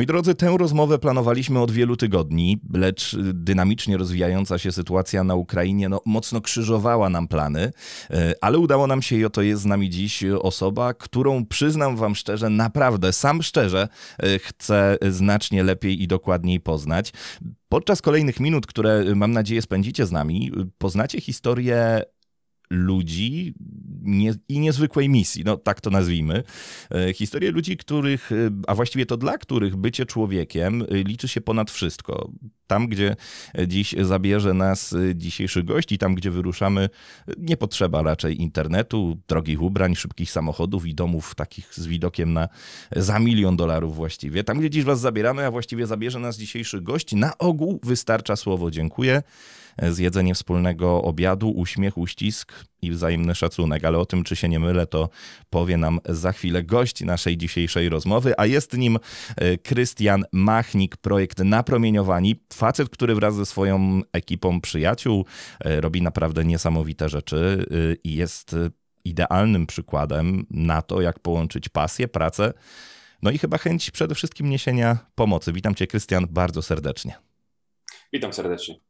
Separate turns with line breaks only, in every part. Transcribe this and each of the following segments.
Moi drodzy, tę rozmowę planowaliśmy od wielu tygodni, lecz dynamicznie rozwijająca się sytuacja na Ukrainie no, mocno krzyżowała nam plany, e, ale udało nam się i oto jest z nami dziś osoba, którą przyznam wam szczerze, naprawdę, sam szczerze e, chcę znacznie lepiej i dokładniej poznać. Podczas kolejnych minut, które mam nadzieję spędzicie z nami, poznacie historię ludzi nie, i niezwykłej misji, no tak to nazwijmy. E, historię ludzi, których, e, a właściwie to dla których bycie człowiekiem e, liczy się ponad wszystko. Tam, gdzie dziś zabierze nas dzisiejszy gość i tam, gdzie wyruszamy, nie potrzeba raczej internetu, drogich ubrań, szybkich samochodów i domów takich z widokiem na za milion dolarów właściwie. Tam, gdzie dziś was zabieramy, a właściwie zabierze nas dzisiejszy gość, na ogół wystarcza słowo dziękuję zjedzenie wspólnego obiadu, uśmiech, uścisk i wzajemny szacunek. Ale o tym, czy się nie mylę, to powie nam za chwilę gość naszej dzisiejszej rozmowy, a jest nim e, Krystian Machnik, projekt Napromieniowani. Facet, który wraz ze swoją ekipą przyjaciół e, robi naprawdę niesamowite rzeczy e, i jest idealnym przykładem na to, jak połączyć pasję, pracę, no i chyba chęć przede wszystkim niesienia pomocy. Witam Cię, Krystian, bardzo serdecznie.
Witam serdecznie.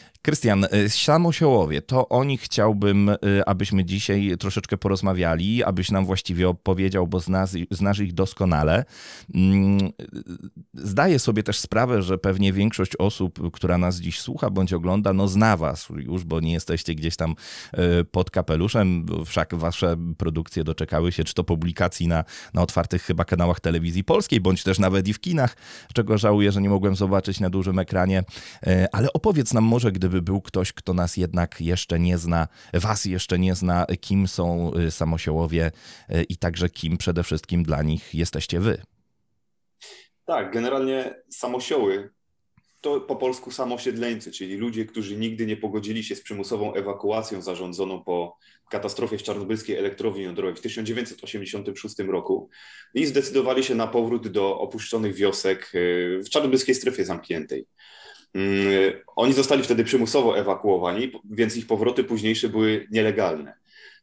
Krystian, y, Samosiołowie, to o nich chciałbym, y, abyśmy dzisiaj troszeczkę porozmawiali, abyś nam właściwie opowiedział, bo znasz, znasz ich doskonale. Mm, zdaję sobie też sprawę, że pewnie większość osób, która nas dziś słucha bądź ogląda, no zna was już, bo nie jesteście gdzieś tam y, pod kapeluszem, wszak wasze produkcje doczekały się czy to publikacji na, na otwartych chyba kanałach telewizji polskiej, bądź też nawet i w kinach, czego żałuję, że nie mogłem zobaczyć na dużym ekranie. Ale opowiedz nam może, gdyby gdyby był ktoś, kto nas jednak jeszcze nie zna, was jeszcze nie zna, kim są y, samosiołowie y, i także kim przede wszystkim dla nich jesteście wy.
Tak, generalnie samosioły to po polsku samosiedleńcy, czyli ludzie, którzy nigdy nie pogodzili się z przymusową ewakuacją zarządzoną po katastrofie w czarnobylskiej elektrowni jądrowej w 1986 roku i zdecydowali się na powrót do opuszczonych wiosek y, w czarnobylskiej strefie zamkniętej. Mm, oni zostali wtedy przymusowo ewakuowani, więc ich powroty późniejsze były nielegalne.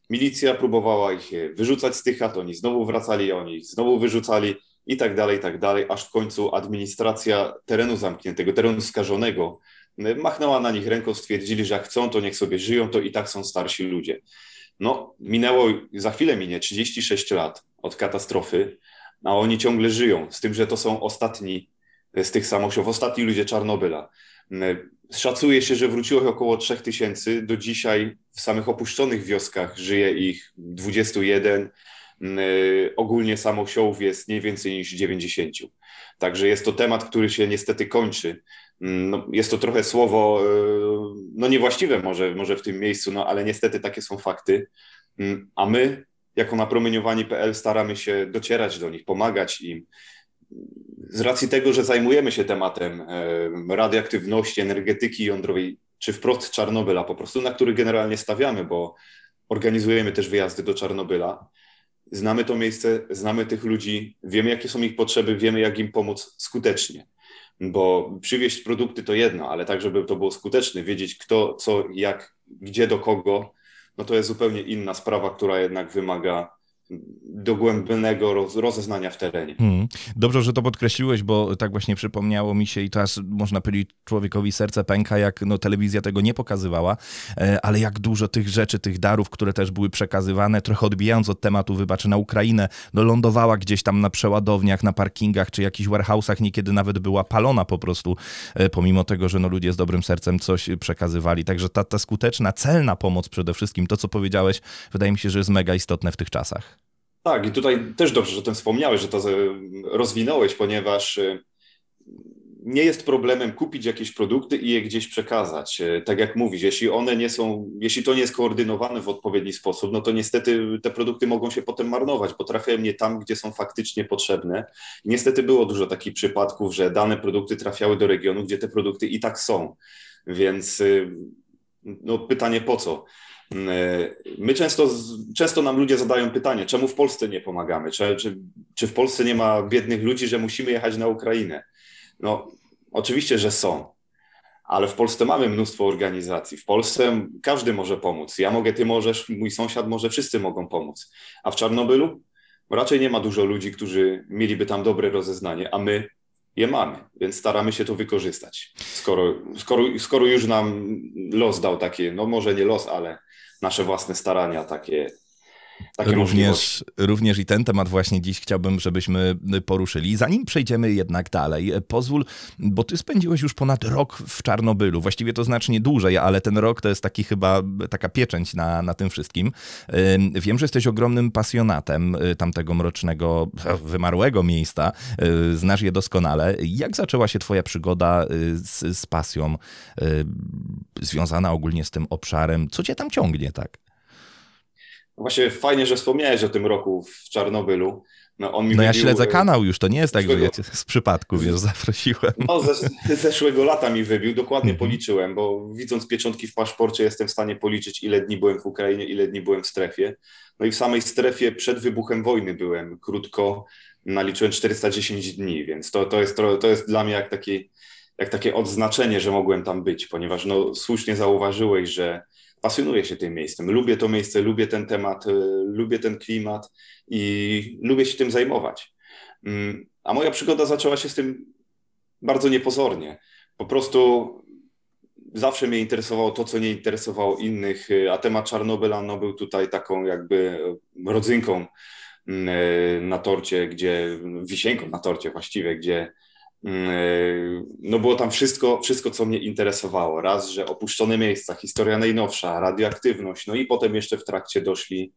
Milicja próbowała ich wyrzucać z tych chat, oni znowu wracali, oni ich znowu wyrzucali i tak dalej, i tak dalej, aż w końcu administracja terenu zamkniętego, terenu skażonego machnęła na nich ręką, stwierdzili, że jak chcą, to niech sobie żyją, to i tak są starsi ludzie. No, minęło, za chwilę minie 36 lat od katastrofy, a oni ciągle żyją, z tym, że to są ostatni z tych samosiów, ostatni ludzie Czarnobyla. Mm, szacuje się, że wróciło ich około 3000. Do dzisiaj w samych opuszczonych wioskach żyje ich 21. Mm, ogólnie samosiołów jest nie więcej niż 90. Także jest to temat, który się niestety kończy. Mm, no, jest to trochę słowo, e, no niewłaściwe może, może w tym miejscu, no ale niestety takie są fakty. A my, jako napromieniowani.pl, staramy się docierać do nich, pomagać im z racji tego, że zajmujemy się tematem radioaktywności, energetyki jądrowej, czy wprost Czarnobyla po prostu, na który generalnie stawiamy, bo organizujemy też wyjazdy do Czarnobyla. Znamy to miejsce, znamy tych ludzi, wiemy jakie są ich potrzeby, wiemy jak im pomóc skutecznie. Bo przywieźć produkty to jedno, ale tak, żeby to było skuteczne, wiedzieć kto, co, jak, gdzie, do kogo, no to jest zupełnie inna sprawa, która jednak wymaga dogłębnego roz, rozeznania w terenie. Hmm.
Dobrze, że to podkreśliłeś, bo tak właśnie przypomniało mi się i teraz można powiedzieć człowiekowi serce pęka, jak no, telewizja tego nie pokazywała, e, ale jak dużo tych rzeczy, tych darów, które też były przekazywane, trochę odbijając od tematu, wybacz, na Ukrainę, no lądowała gdzieś tam na przeładowniach, na parkingach, czy jakichś warehouse'ach, niekiedy nawet była palona po prostu, e, pomimo tego, że no, ludzie z dobrym sercem coś przekazywali. Także ta, ta skuteczna, celna pomoc przede wszystkim, to co powiedziałeś, wydaje mi się, że jest mega istotne w tych czasach.
Tak, i tutaj też dobrze, że o tym wspomniałeś, że to rozwinąłeś, ponieważ y, nie jest problemem kupić jakieś produkty i je gdzieś przekazać. Y, tak jak mówisz, jeśli one nie są, jeśli to nie jest koordynowane w odpowiedni sposób, no to niestety te produkty mogą się potem marnować, bo trafiają nie tam, gdzie są faktycznie potrzebne. Niestety było dużo takich przypadków, że dane produkty trafiały do regionu, gdzie te produkty i tak są. Więc y, no, pytanie po co? E, my często, często nam ludzie zadają pytanie, czemu w Polsce nie pomagamy? Czy, czy, czy w Polsce nie ma biednych ludzi, że musimy jechać na Ukrainę? No, oczywiście, że są, ale w Polsce mamy mnóstwo organizacji. W Polsce każdy może pomóc. Ja mogę, ty możesz, mój sąsiad może, wszyscy mogą pomóc. A w Czarnobylu? raczej nie ma dużo ludzi, którzy mieliby tam dobre rozeznanie, a my je mamy, więc staramy się to wykorzystać. Skoro, skoro, skoro już nam los dał takie, no może nie los, ale nasze własne starania takie
Również, również i ten temat właśnie dziś chciałbym, żebyśmy poruszyli. Zanim przejdziemy jednak dalej, pozwól, bo ty spędziłeś już ponad rok w Czarnobylu, właściwie to znacznie dłużej, ale ten rok to jest taki chyba taka pieczęć na, na tym wszystkim. Wiem, że jesteś ogromnym pasjonatem y, tamtego mrocznego, wymarłego miejsca, y, znasz je doskonale. Jak zaczęła się twoja przygoda y, z, z pasją związana ogólnie z tym obszarem? Co cię tam ciągnie, tak?
Właśnie fajnie, że wspomniałeś o tym roku w Czarnobylu.
No, on mi no ja śledzę kanał już, to nie jest tak, zeszłego... że ja z przypadku, wiesz, zaprosiłem.
No, ze, zeszłego lata mi wybił, dokładnie mhm. policzyłem, bo widząc pieczątki w paszporcie jestem w stanie policzyć, ile dni byłem w Ukrainie, ile dni byłem w strefie. No i w samej strefie przed wybuchem wojny byłem krótko, naliczyłem 410 dni, więc to, to, jest, to, to jest dla mnie jak, taki, jak takie odznaczenie, że mogłem tam być, ponieważ no, słusznie zauważyłeś, że pasjonuję się tym miejscem. Lubię to miejsce, lubię ten temat, e, lubię ten klimat i lubię się tym zajmować. Mm, a moja przygoda zaczęła się z tym bardzo niepozornie. Po prostu zawsze mnie interesowało to, co nie interesowało innych, e, a temat Czarnobyla no, był tutaj taką jakby rodzynką mm, na torcie, gdzie, wisienką na torcie właściwie, gdzie no było tam wszystko, wszystko, co mnie interesowało. Raz, że opuszczone miejsca, historia najnowsza, radioaktywność, no i potem jeszcze w trakcie doszli,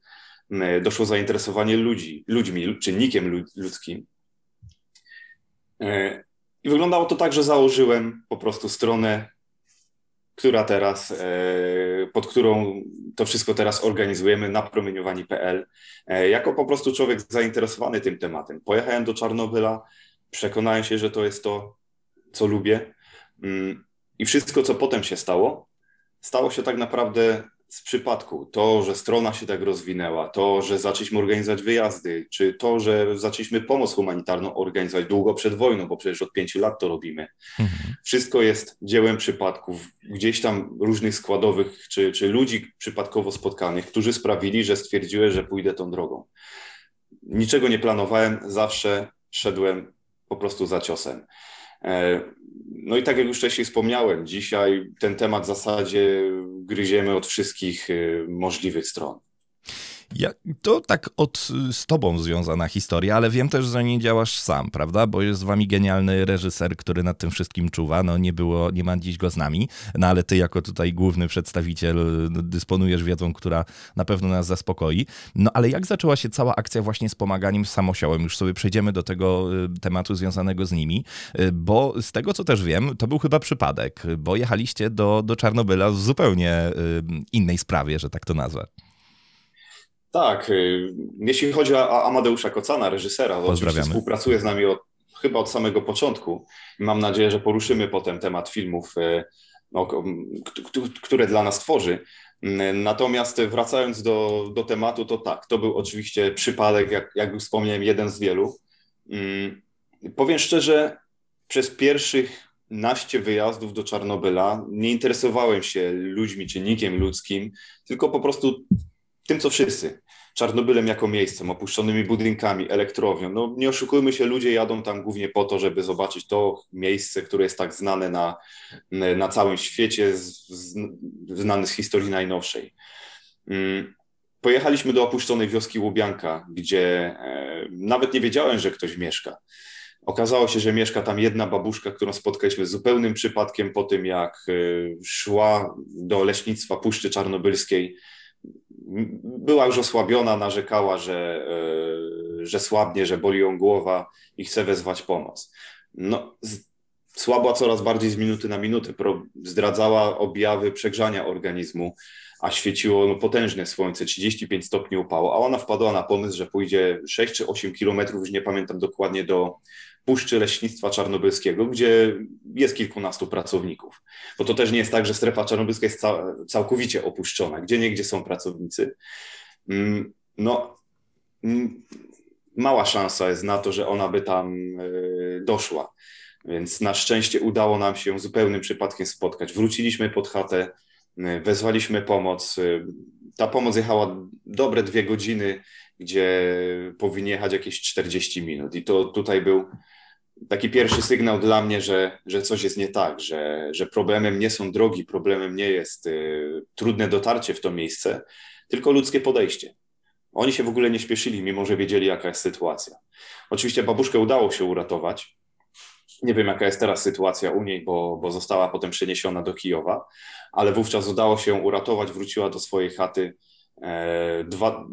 mm, doszło zainteresowanie ludzi, ludźmi, czynnikiem ludzkim. E, I wyglądało to tak, że założyłem po prostu stronę, która teraz, e, pod którą to wszystko teraz organizujemy, napromieniowani.pl, e, jako po prostu człowiek zainteresowany tym tematem. Pojechałem do Czarnobyla, przekonałem się, że to jest to, co lubię. Mm, I wszystko, co potem się stało, stało się tak naprawdę z przypadku. To, że strona się tak rozwinęła, to, że zaczęliśmy organizować wyjazdy, czy to, że zaczęliśmy pomoc humanitarną organizować długo przed wojną, bo przecież od pięciu lat to robimy. Mhm. Wszystko jest dziełem przypadków, gdzieś tam różnych składowych, czy, czy ludzi przypadkowo spotkanych, którzy sprawili, że stwierdziłem, że pójdę tą drogą. Niczego nie planowałem, zawsze szedłem po prostu za ciosem. E, no i tak jak już wcześniej wspomniałem, dzisiaj ten temat w zasadzie gryziemy od wszystkich e, możliwych stron.
Ja, to tak od, z tobą związana historia, ale wiem też, że nie działasz sam, prawda? Bo jest z wami genialny reżyser, który nad tym wszystkim czuwa. No nie było, nie ma dziś go z nami, no ale ty jako tutaj główny przedstawiciel no, dysponujesz wiedzą, która na pewno nas zaspokoi. No ale jak zaczęła się cała akcja właśnie z pomaganiem samosiołem? Już sobie przejdziemy do tego y, tematu związanego z nimi, y, bo z tego co też wiem, to był chyba przypadek, bo jechaliście do, do Czarnobyla w zupełnie y, innej sprawie, że tak to nazwę.
Tak, y, jeśli chodzi o Amadeusza Kocana, reżysera, oczywiście współpracuje z nami od, chyba od samego początku. Mam nadzieję, że poruszymy potem temat filmów, y, no, które dla nas tworzy. Mm, natomiast wracając do, do tematu, to tak, to był oczywiście przypadek, jak, jak wspomniałem, jeden z wielu. Powiem szczerze, przez pierwszych naście wyjazdów do Czarnobyla nie interesowałem się ludźmi, czynnikiem ludzkim, tylko po prostu tym, co wszyscy. Czarnobylem jako miejscem, opuszczonymi budynkami, elektrownią. No nie oszukujmy się, ludzie jadą tam głównie po to, żeby zobaczyć to miejsce, które jest tak znane na, na całym świecie, z, z, znane z historii najnowszej. Mm, pojechaliśmy do opuszczonej wioski Łubianka, gdzie e, nawet nie wiedziałem, że ktoś mieszka. Okazało się, że mieszka tam jedna babuszka, którą spotkaliśmy zupełnym przypadkiem po tym, jak e, szła do leśnictwa Puszczy Czarnobylskiej była już osłabiona, narzekała, że, e, że słabnie, że boli ją głowa i chce wezwać pomoc. No, słabła coraz bardziej z minuty na minutę, zdradzała objawy przegrzania organizmu, a świeciło no, potężne słońce, 35 stopni upało, a ona wpadła na pomysł, że pójdzie 6 czy 8 kilometrów, już nie pamiętam dokładnie, do Puszczy Leśnictwa Czarnobylskiego, gdzie jest kilkunastu pracowników. Bo to też nie jest tak, że strefa czarnobylska jest całkowicie opuszczona. Gdzie niegdzie są pracownicy. Mm, no, mm, mała szansa jest na to, że ona by tam y, doszła. Więc na szczęście udało nam się zupełnym przypadkiem spotkać. Wróciliśmy pod chatę, y, wezwaliśmy pomoc. Y, ta pomoc jechała dobre dwie godziny gdzie powinien jechać jakieś 40 minut. I to tutaj był taki pierwszy sygnał dla mnie, że, że coś jest nie tak, że, że problemem nie są drogi, problemem nie jest y, trudne dotarcie w to miejsce, tylko ludzkie podejście. Oni się w ogóle nie śpieszyli, mimo że wiedzieli, jaka jest sytuacja. Oczywiście babuszkę udało się uratować. Nie wiem, jaka jest teraz sytuacja u niej, bo, bo została potem przeniesiona do Kijowa, ale wówczas udało się uratować, wróciła do swojej chaty. E, dwa,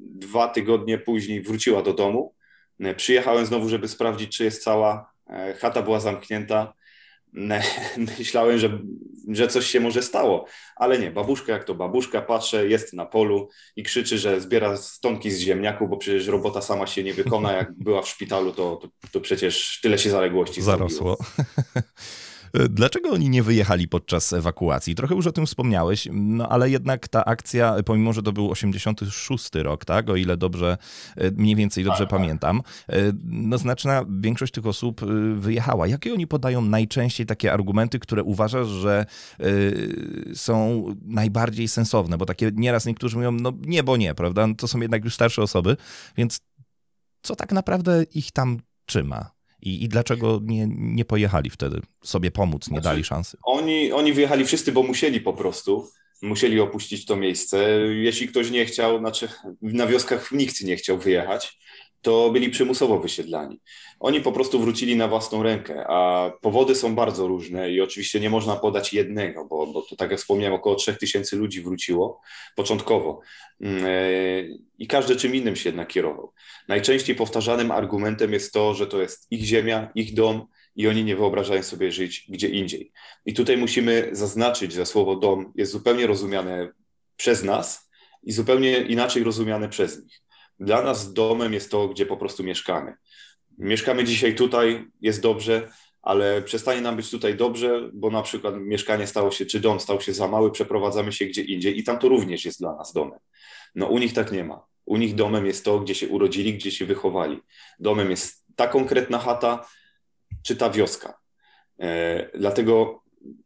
dwa tygodnie później wróciła do domu. E, przyjechałem znowu, żeby sprawdzić, czy jest cała. E, chata była zamknięta. myślałem, że, że coś się może stało, ale nie, babuszka jak to babuszka, patrzę, jest na polu i krzyczy, że zbiera stonki z ziemniaków, bo przecież robota sama się nie wykona, jak była w szpitalu, to, to, to przecież tyle się zaległości
Zarosło. Dlaczego oni nie wyjechali podczas ewakuacji? Trochę już o tym wspomniałeś, no ale jednak ta akcja, pomimo że to był 86 rok, tak, o ile dobrze, e, mniej więcej dobrze tak, tak. pamiętam, tak. no znaczna większość tych osób e, wyjechała. Jakie oni podają najczęściej takie argumenty, które uważasz, że są najbardziej sensowne? Bo takie nieraz niektórzy mówią, no nie, bo nie, prawda? No to są jednak już starsze osoby, więc co tak naprawdę ich tam trzyma? I, i dlaczego nie, nie pojechali wtedy sobie pomóc, nie znaczy, dali szansy?
Oni, oni wyjechali wszyscy, bo musieli po prostu. Musieli opuścić to miejsce. Jeśli ktoś nie chciał, znaczy na wioskach nikt nie chciał wyjechać, to byli przymusowo wysiedlani. Oni po prostu wrócili na własną rękę, a powody są bardzo różne i oczywiście nie można podać jednego, bo, bo to tak jak wspomniałem, około 3000 ludzi wróciło początkowo mm, e, i każdy czym innym się jednak kierował. Najczęściej powtarzanym argumentem jest to, że to jest ich ziemia, ich dom i oni nie wyobrażają sobie żyć gdzie indziej. I tutaj musimy zaznaczyć, że słowo dom jest zupełnie rozumiane przez nas i zupełnie inaczej rozumiane przez nich. Dla nas domem jest to, gdzie po prostu mieszkamy. Mieszkamy dzisiaj tutaj, jest dobrze, ale przestanie nam być tutaj dobrze, bo na przykład mieszkanie stało się, czy dom stał się za mały, przeprowadzamy się gdzie indziej i tam to również jest dla nas domem. No u nich tak nie ma. U nich domem jest to, gdzie się urodzili, gdzie się wychowali. Domem jest ta konkretna chata, czy ta wioska. E, dlatego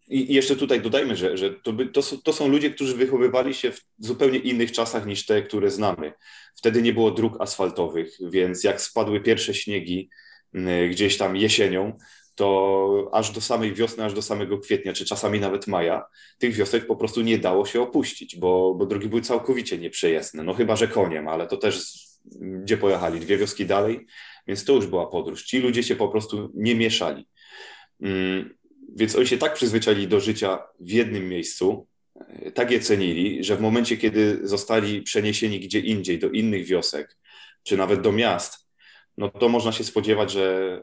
i jeszcze tutaj dodajmy, że, że to, by, to, to, są ludzie, którzy wychowywali się w zupełnie innych czasach niż te, które znamy. Wtedy nie było dróg asfaltowych, więc jak spadły pierwsze śniegi gdzieś tam jesienią, to aż do samej wiosny, aż do samego kwietnia, czy czasami nawet maja, tych wiosek po prostu nie dało się opuścić, bo, bo drogi były całkowicie nieprzejezdne. No chyba, że koniem, ale to też gdzie pojechali? Dwie wioski dalej, więc to już była podróż. Ci ludzie się po prostu nie mieszali. Mm, więc oni się tak przyzwyczaili do życia w jednym miejscu, tak je cenili, że w momencie, kiedy zostali przeniesieni gdzie indziej, do innych wiosek, czy nawet do miast, no to można się spodziewać, że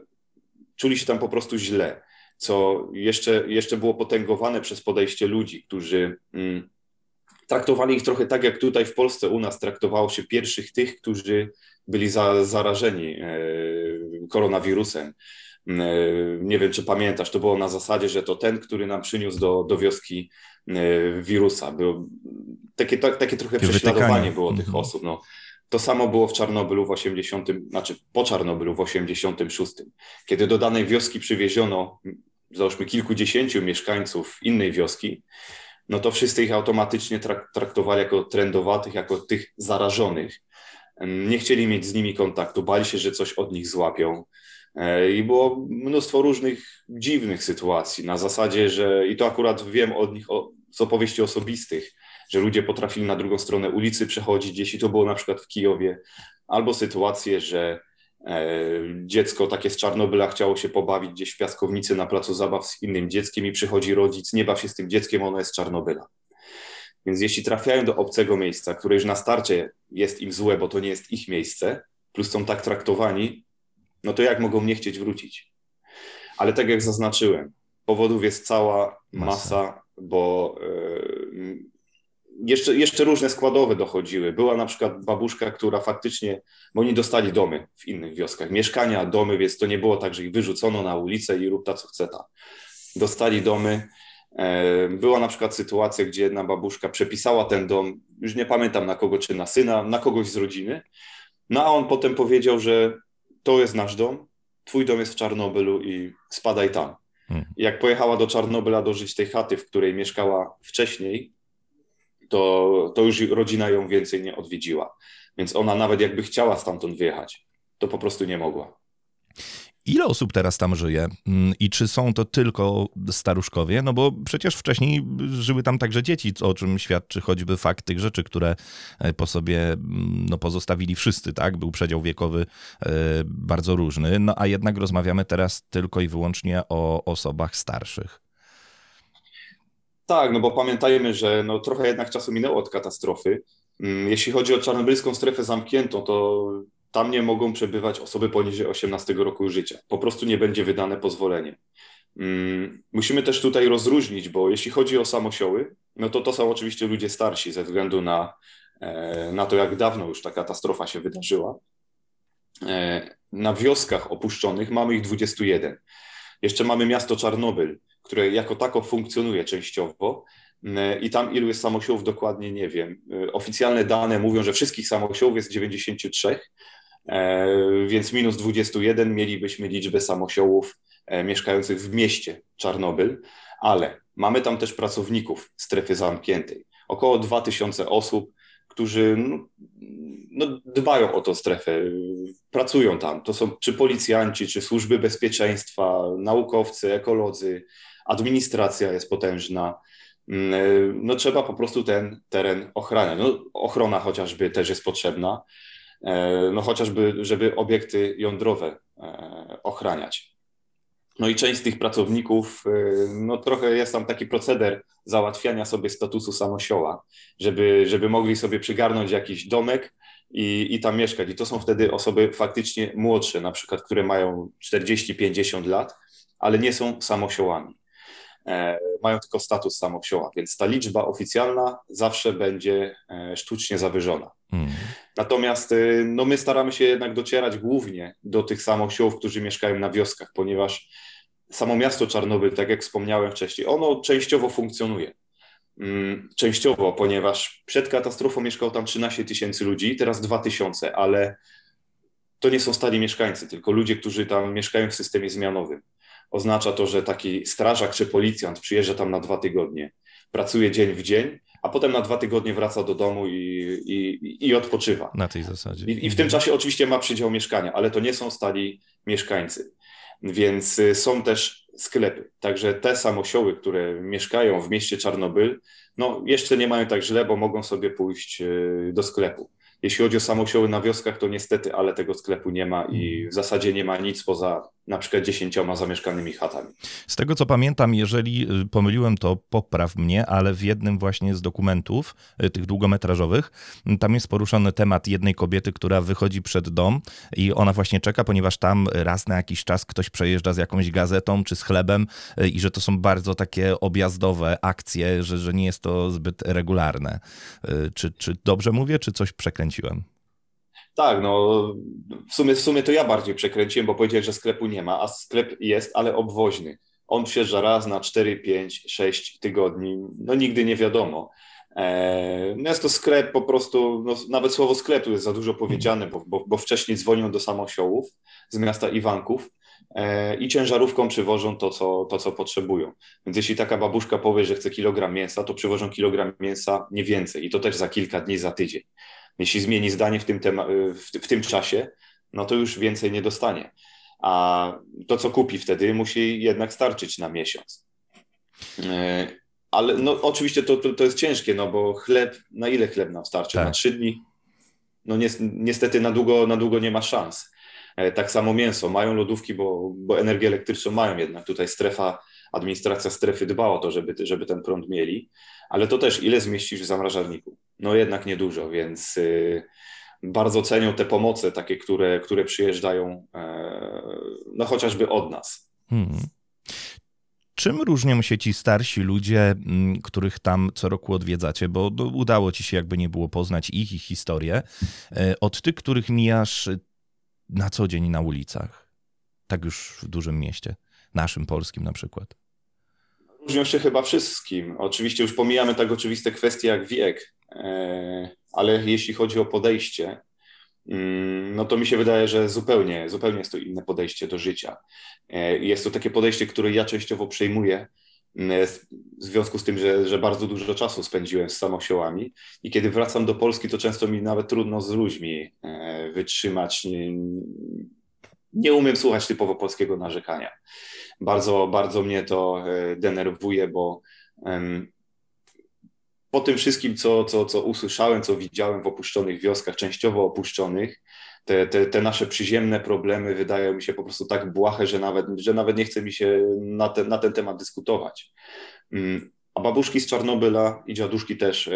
czuli się tam po prostu źle, co jeszcze, jeszcze było potęgowane przez podejście ludzi, którzy mm, traktowali ich trochę tak, jak tutaj w Polsce u nas traktowało się pierwszych tych, którzy byli za, zarażeni e, koronawirusem. E, nie wiem, czy pamiętasz, to było na zasadzie, że to ten, który nam przyniósł do, do wioski e, wirusa. Było takie, takie trochę takie prześladowanie wytykanie. było tych mhm. osób. No. To samo było w Czarnobylu w 80, znaczy po Czarnobylu w 86, kiedy do danej wioski przywieziono załóżmy kilkudziesięciu mieszkańców innej wioski, no to wszyscy ich automatycznie traktowali jako trendowatych, jako tych zarażonych. Nie chcieli mieć z nimi kontaktu, bali się, że coś od nich złapią. E, I było mnóstwo różnych dziwnych sytuacji na zasadzie, że i to akurat wiem od nich o, z opowieści osobistych, że ludzie potrafili na drugą stronę ulicy przechodzić, jeśli to było na przykład w Kijowie, albo sytuacje, że e, dziecko takie z Czarnobyla chciało się pobawić gdzieś w piaskownicy na placu zabaw z innym dzieckiem i przychodzi rodzic, nie baw się z tym dzieckiem, ono jest z Czarnobyla. Więc jeśli trafiają do obcego miejsca, które już na starcie jest im złe, bo to nie jest ich miejsce, plus są tak traktowani, no to jak mogą nie chcieć wrócić? Ale tak jak zaznaczyłem, powodów jest cała masa, masa bo yy, jeszcze, jeszcze różne składowe dochodziły. Była na przykład babuszka, która faktycznie, bo oni dostali domy w innych wioskach, mieszkania, domy, więc to nie było tak, że ich wyrzucono na ulicę i rób ta co chce ta. Dostali domy. E, była na przykład sytuacja, gdzie jedna babuszka przepisała ten dom, już nie pamiętam na kogo, czy na syna, na kogoś z rodziny. No a on potem powiedział, że to jest nasz dom, twój dom jest w Czarnobylu i spadaj tam. Hmm. Jak pojechała do Czarnobyla dożyć tej chaty, w której mieszkała wcześniej, to, to już rodzina ją więcej nie odwiedziła. Więc ona nawet jakby chciała stamtąd wyjechać, to po prostu nie mogła.
Ile osób teraz tam żyje mm, i czy są to tylko staruszkowie? No bo przecież wcześniej żyły tam także dzieci, o czym świadczy choćby fakt tych rzeczy, które e, po sobie mm, no, pozostawili wszyscy, tak? Był przedział wiekowy e, bardzo różny, no a jednak rozmawiamy teraz tylko i wyłącznie o osobach starszych.
Tak, no bo pamiętajmy, że no, trochę jednak czasu minęło od katastrofy. Mm, jeśli chodzi o czarnobylską strefę zamkniętą, to tam nie mogą przebywać osoby poniżej 18 roku życia. Po prostu nie będzie wydane pozwolenie. Mm, musimy też tutaj rozróżnić, bo jeśli chodzi o samosioły, no to to są oczywiście ludzie starsi ze względu na, e, na to, jak dawno już ta katastrofa się wydarzyła. E, na wioskach opuszczonych mamy ich 21. Jeszcze mamy miasto Czarnobyl, które jako tako funkcjonuje częściowo, i tam ilu jest samosiłów dokładnie nie wiem. E, oficjalne dane mówią, że wszystkich samosiłów jest 93, e, więc minus 21 mielibyśmy liczbę samosiłów mieszkających w mieście Czarnobyl, ale mamy tam też pracowników strefy zamkniętej. Około 2000 osób, którzy no, no, dbają o tę strefę, pracują tam. To są czy policjanci, czy służby bezpieczeństwa, naukowcy, ekolodzy, administracja jest potężna. Mm, e, no trzeba po prostu ten teren ochraniać. No, ochrona chociażby też jest potrzebna, e, no chociażby, żeby obiekty jądrowe e, ochraniać. No i część z tych pracowników, no trochę jest tam taki proceder załatwiania sobie statusu samosioła, żeby, żeby mogli sobie przygarnąć jakiś domek i, i tam mieszkać. I to są wtedy osoby faktycznie młodsze, na przykład, które mają 40-50 lat, ale nie są samosiołami. E, mają tylko status samowsioła, więc ta liczba oficjalna zawsze będzie e, sztucznie zawyżona. Hmm. Natomiast e, no, my staramy się jednak docierać głównie do tych samowsiołów, którzy mieszkają na wioskach, ponieważ samo miasto Czarnobyl, tak jak wspomniałem wcześniej, ono częściowo funkcjonuje. Mm, częściowo, ponieważ przed katastrofą mieszkało tam 13 tysięcy ludzi, teraz 2 tysiące, ale to nie są stali mieszkańcy, tylko ludzie, którzy tam mieszkają w systemie zmianowym. Oznacza to, że taki strażak czy policjant przyjeżdża tam na dwa tygodnie, pracuje dzień w dzień, a potem na dwa tygodnie wraca do domu i, i, i odpoczywa.
Na tej zasadzie.
I, I, w tym czasie oczywiście ma przydział mieszkania, ale to nie są stali mieszkańcy. Więc y, są też sklepy. Także te samosioły, które mieszkają w mieście Czarnobyl, no jeszcze nie mają tak źle, bo mogą sobie pójść y, do sklepu. Jeśli chodzi o samosioły na wioskach, to niestety, ale tego sklepu nie ma i w zasadzie nie ma nic poza na przykład dziesięcioma zamieszkanymi chatami.
Z tego co pamiętam, jeżeli y, pomyliłem, to popraw mnie, ale w jednym właśnie z dokumentów, y, tych długometrażowych, y, tam jest poruszony temat jednej kobiety, która wychodzi przed dom i ona właśnie czeka, ponieważ tam raz na jakiś czas ktoś przejeżdża z jakąś gazetą czy z chlebem i że to są bardzo takie objazdowe akcje, że, że nie jest to zbyt regularne. Czy, czy dobrze mówię, czy coś przekręciłem?
Tak, no w sumie, w sumie to ja bardziej przekręciłem, bo powiedziałeś, że sklepu nie ma, a sklep jest, ale obwoźny. On przyjeżdża raz na 4, 5, 6 tygodni, no nigdy nie wiadomo. E, no jest to sklep po prostu, no nawet słowo sklep jest za dużo powiedziane, bo, bo, bo wcześniej dzwonią do samosiołów z miasta Iwanków e, i ciężarówką przywożą to co, to, co potrzebują. Więc jeśli taka babuszka powie, że chce kilogram mięsa, to przywożą kilogram mięsa, nie więcej i to też za kilka dni, za tydzień. Jeśli zmieni zdanie w tym, tema, w, w tym czasie, no to już więcej nie dostanie. A to, co kupi wtedy, musi jednak starczyć na miesiąc. E, ale no, oczywiście to, to, to jest ciężkie, no bo chleb, na ile chleb nam starczy? Tak. Na trzy dni? No niestety na długo, na długo nie ma szans. E, tak samo mięso. Mają lodówki, bo, bo energię elektryczną mają jednak. Tutaj strefa, administracja strefy dba o to, żeby, żeby ten prąd mieli. Ale to też ile zmieścisz w zamrażarniku? no jednak niedużo, więc y, bardzo cenią te pomoce takie, które, które przyjeżdżają e, no chociażby od nas. Hmm.
Czym różnią się ci starsi ludzie, mm, których tam co roku odwiedzacie, bo udało ci się jakby nie było poznać ich, ich historię, e, od tych, których mijasz na co dzień na ulicach? Tak już w dużym mieście, naszym polskim na przykład.
Różnią się chyba wszystkim. Oczywiście już pomijamy tak oczywiste kwestie jak wiek, E, ale jeśli chodzi o podejście, mm, no to mi się wydaje, że zupełnie, zupełnie jest to inne podejście do życia. E, jest to takie podejście, które ja częściowo przejmuję mm, w związku z tym, że, że bardzo dużo czasu spędziłem z samosiołami i kiedy wracam do Polski, to często mi nawet trudno z ludźmi e, wytrzymać. Nie, nie umiem słuchać typowo polskiego narzekania. Bardzo, bardzo mnie to e, denerwuje, bo po tym wszystkim, co, co, co usłyszałem, co widziałem w opuszczonych wioskach, częściowo opuszczonych, te, te, te, nasze przyziemne problemy wydają mi się po prostu tak błahe, że nawet, że nawet nie chce mi się na, te, na ten temat dyskutować. Mm, a babuszki z Czarnobyla i dziaduszki też, e,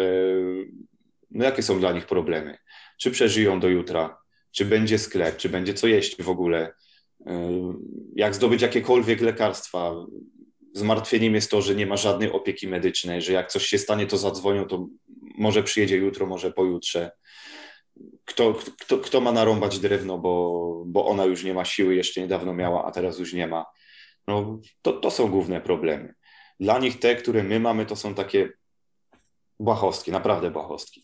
no jakie są dla nich problemy? Czy przeżyją do jutra? Czy będzie sklep? Czy będzie co jeść w ogóle? Jak zdobyć jakiekolwiek lekarstwa? Zmartwieniem jest to, że nie ma żadnej opieki medycznej, że jak coś się stanie, to zadzwonią, to może przyjedzie jutro, może pojutrze kto, kto, kto ma narąbać drewno, bo, bo ona już nie ma siły, jeszcze niedawno miała, a teraz już nie ma. No, to, to są główne problemy. Dla nich te, które my mamy, to są takie błahostki, naprawdę błahostki.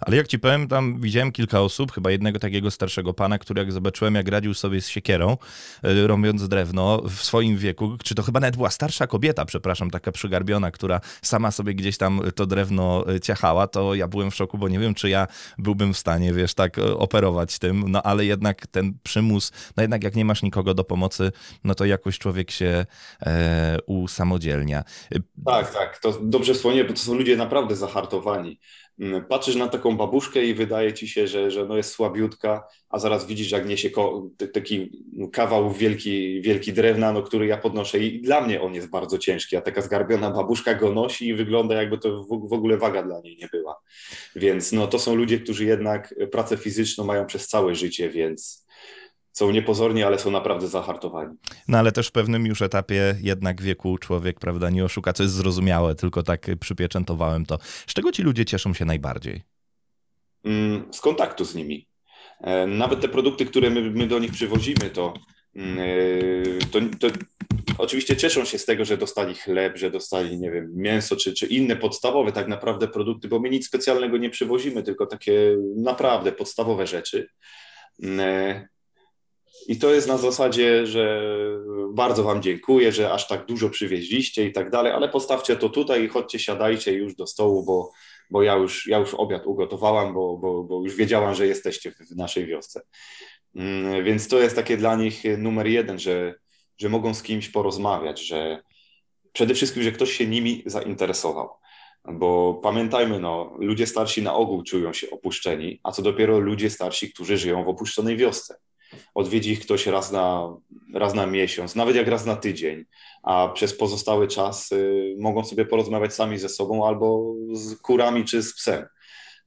Ale jak ci powiem, tam widziałem kilka osób, chyba jednego takiego starszego pana, który jak zobaczyłem, jak radził sobie z siekierą, e, robiąc drewno w swoim wieku, czy to chyba nawet była starsza kobieta, przepraszam, taka przygarbiona, która sama sobie gdzieś tam to drewno e, ciachała, to ja byłem w szoku, bo nie wiem, czy ja byłbym w stanie, wiesz, tak e, operować tym, no ale jednak ten przymus, no jednak jak nie masz nikogo do pomocy, no to jakoś człowiek się e, usamodzielnia.
Tak, tak, to dobrze wspomniałem, bo to są ludzie naprawdę zahartowani. Patrzysz na taką babuszkę i wydaje ci się, że, że no jest słabiutka, a zaraz widzisz, jak niesie taki kawał wielki, wielki drewna, no, który ja podnoszę i dla mnie on jest bardzo ciężki, a taka zgarbiona babuszka go nosi i wygląda jakby to w ogóle waga dla niej nie była. Więc no, to są ludzie, którzy jednak pracę fizyczną mają przez całe życie, więc są niepozorni, ale są naprawdę zahartowani.
No ale też w pewnym już etapie jednak wieku człowiek, prawda, nie oszuka, co jest zrozumiałe, tylko tak przypieczętowałem to. Z czego ci ludzie cieszą się najbardziej?
Mm, z kontaktu z nimi. E, nawet te produkty, które my, my do nich przywozimy, to, mm, e, to, to, oczywiście cieszą się z tego, że dostali chleb, że dostali, nie wiem, mięso czy, czy inne podstawowe tak naprawdę produkty, bo my nic specjalnego nie przywozimy, tylko takie naprawdę podstawowe rzeczy. I to jest na zasadzie, że bardzo Wam dziękuję, że aż tak dużo przywieźliście i tak dalej, ale postawcie to tutaj i chodźcie, siadajcie już do stołu, bo, bo ja, już, ja już obiad ugotowałam, bo, bo, bo już wiedziałam, że jesteście w naszej wiosce. Mm, więc to jest takie dla nich numer jeden, że, że mogą z kimś porozmawiać, że przede wszystkim, że ktoś się nimi zainteresował. Bo pamiętajmy, no, ludzie starsi na ogół czują się opuszczeni, a co dopiero ludzie starsi, którzy żyją w opuszczonej wiosce odwiedzi ich ktoś raz na, raz na miesiąc, nawet jak raz na tydzień, a przez pozostały czas mogą sobie porozmawiać sami ze sobą albo z kurami czy z psem.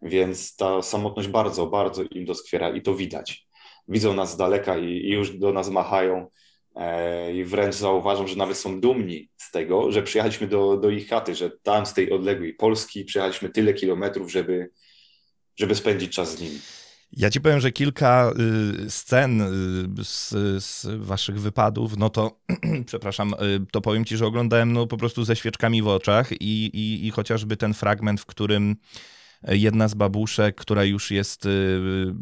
Więc ta samotność bardzo, bardzo im doskwiera i to widać. Widzą nas z daleka i, i już do nas machają. E, I wręcz zauważam, że nawet są dumni z tego, że przyjechaliśmy do, do ich chaty, że tam z tej odległej Polski przyjechaliśmy tyle kilometrów, żeby, żeby spędzić czas z nimi.
Ja ci powiem, że kilka y, scen y, z, z, waszych wypadów, no to, przepraszam, y, to powiem ci, że oglądałem no po prostu ze świeczkami w oczach i, i, i chociażby ten fragment, w którym jedna z babuszek, która już jest,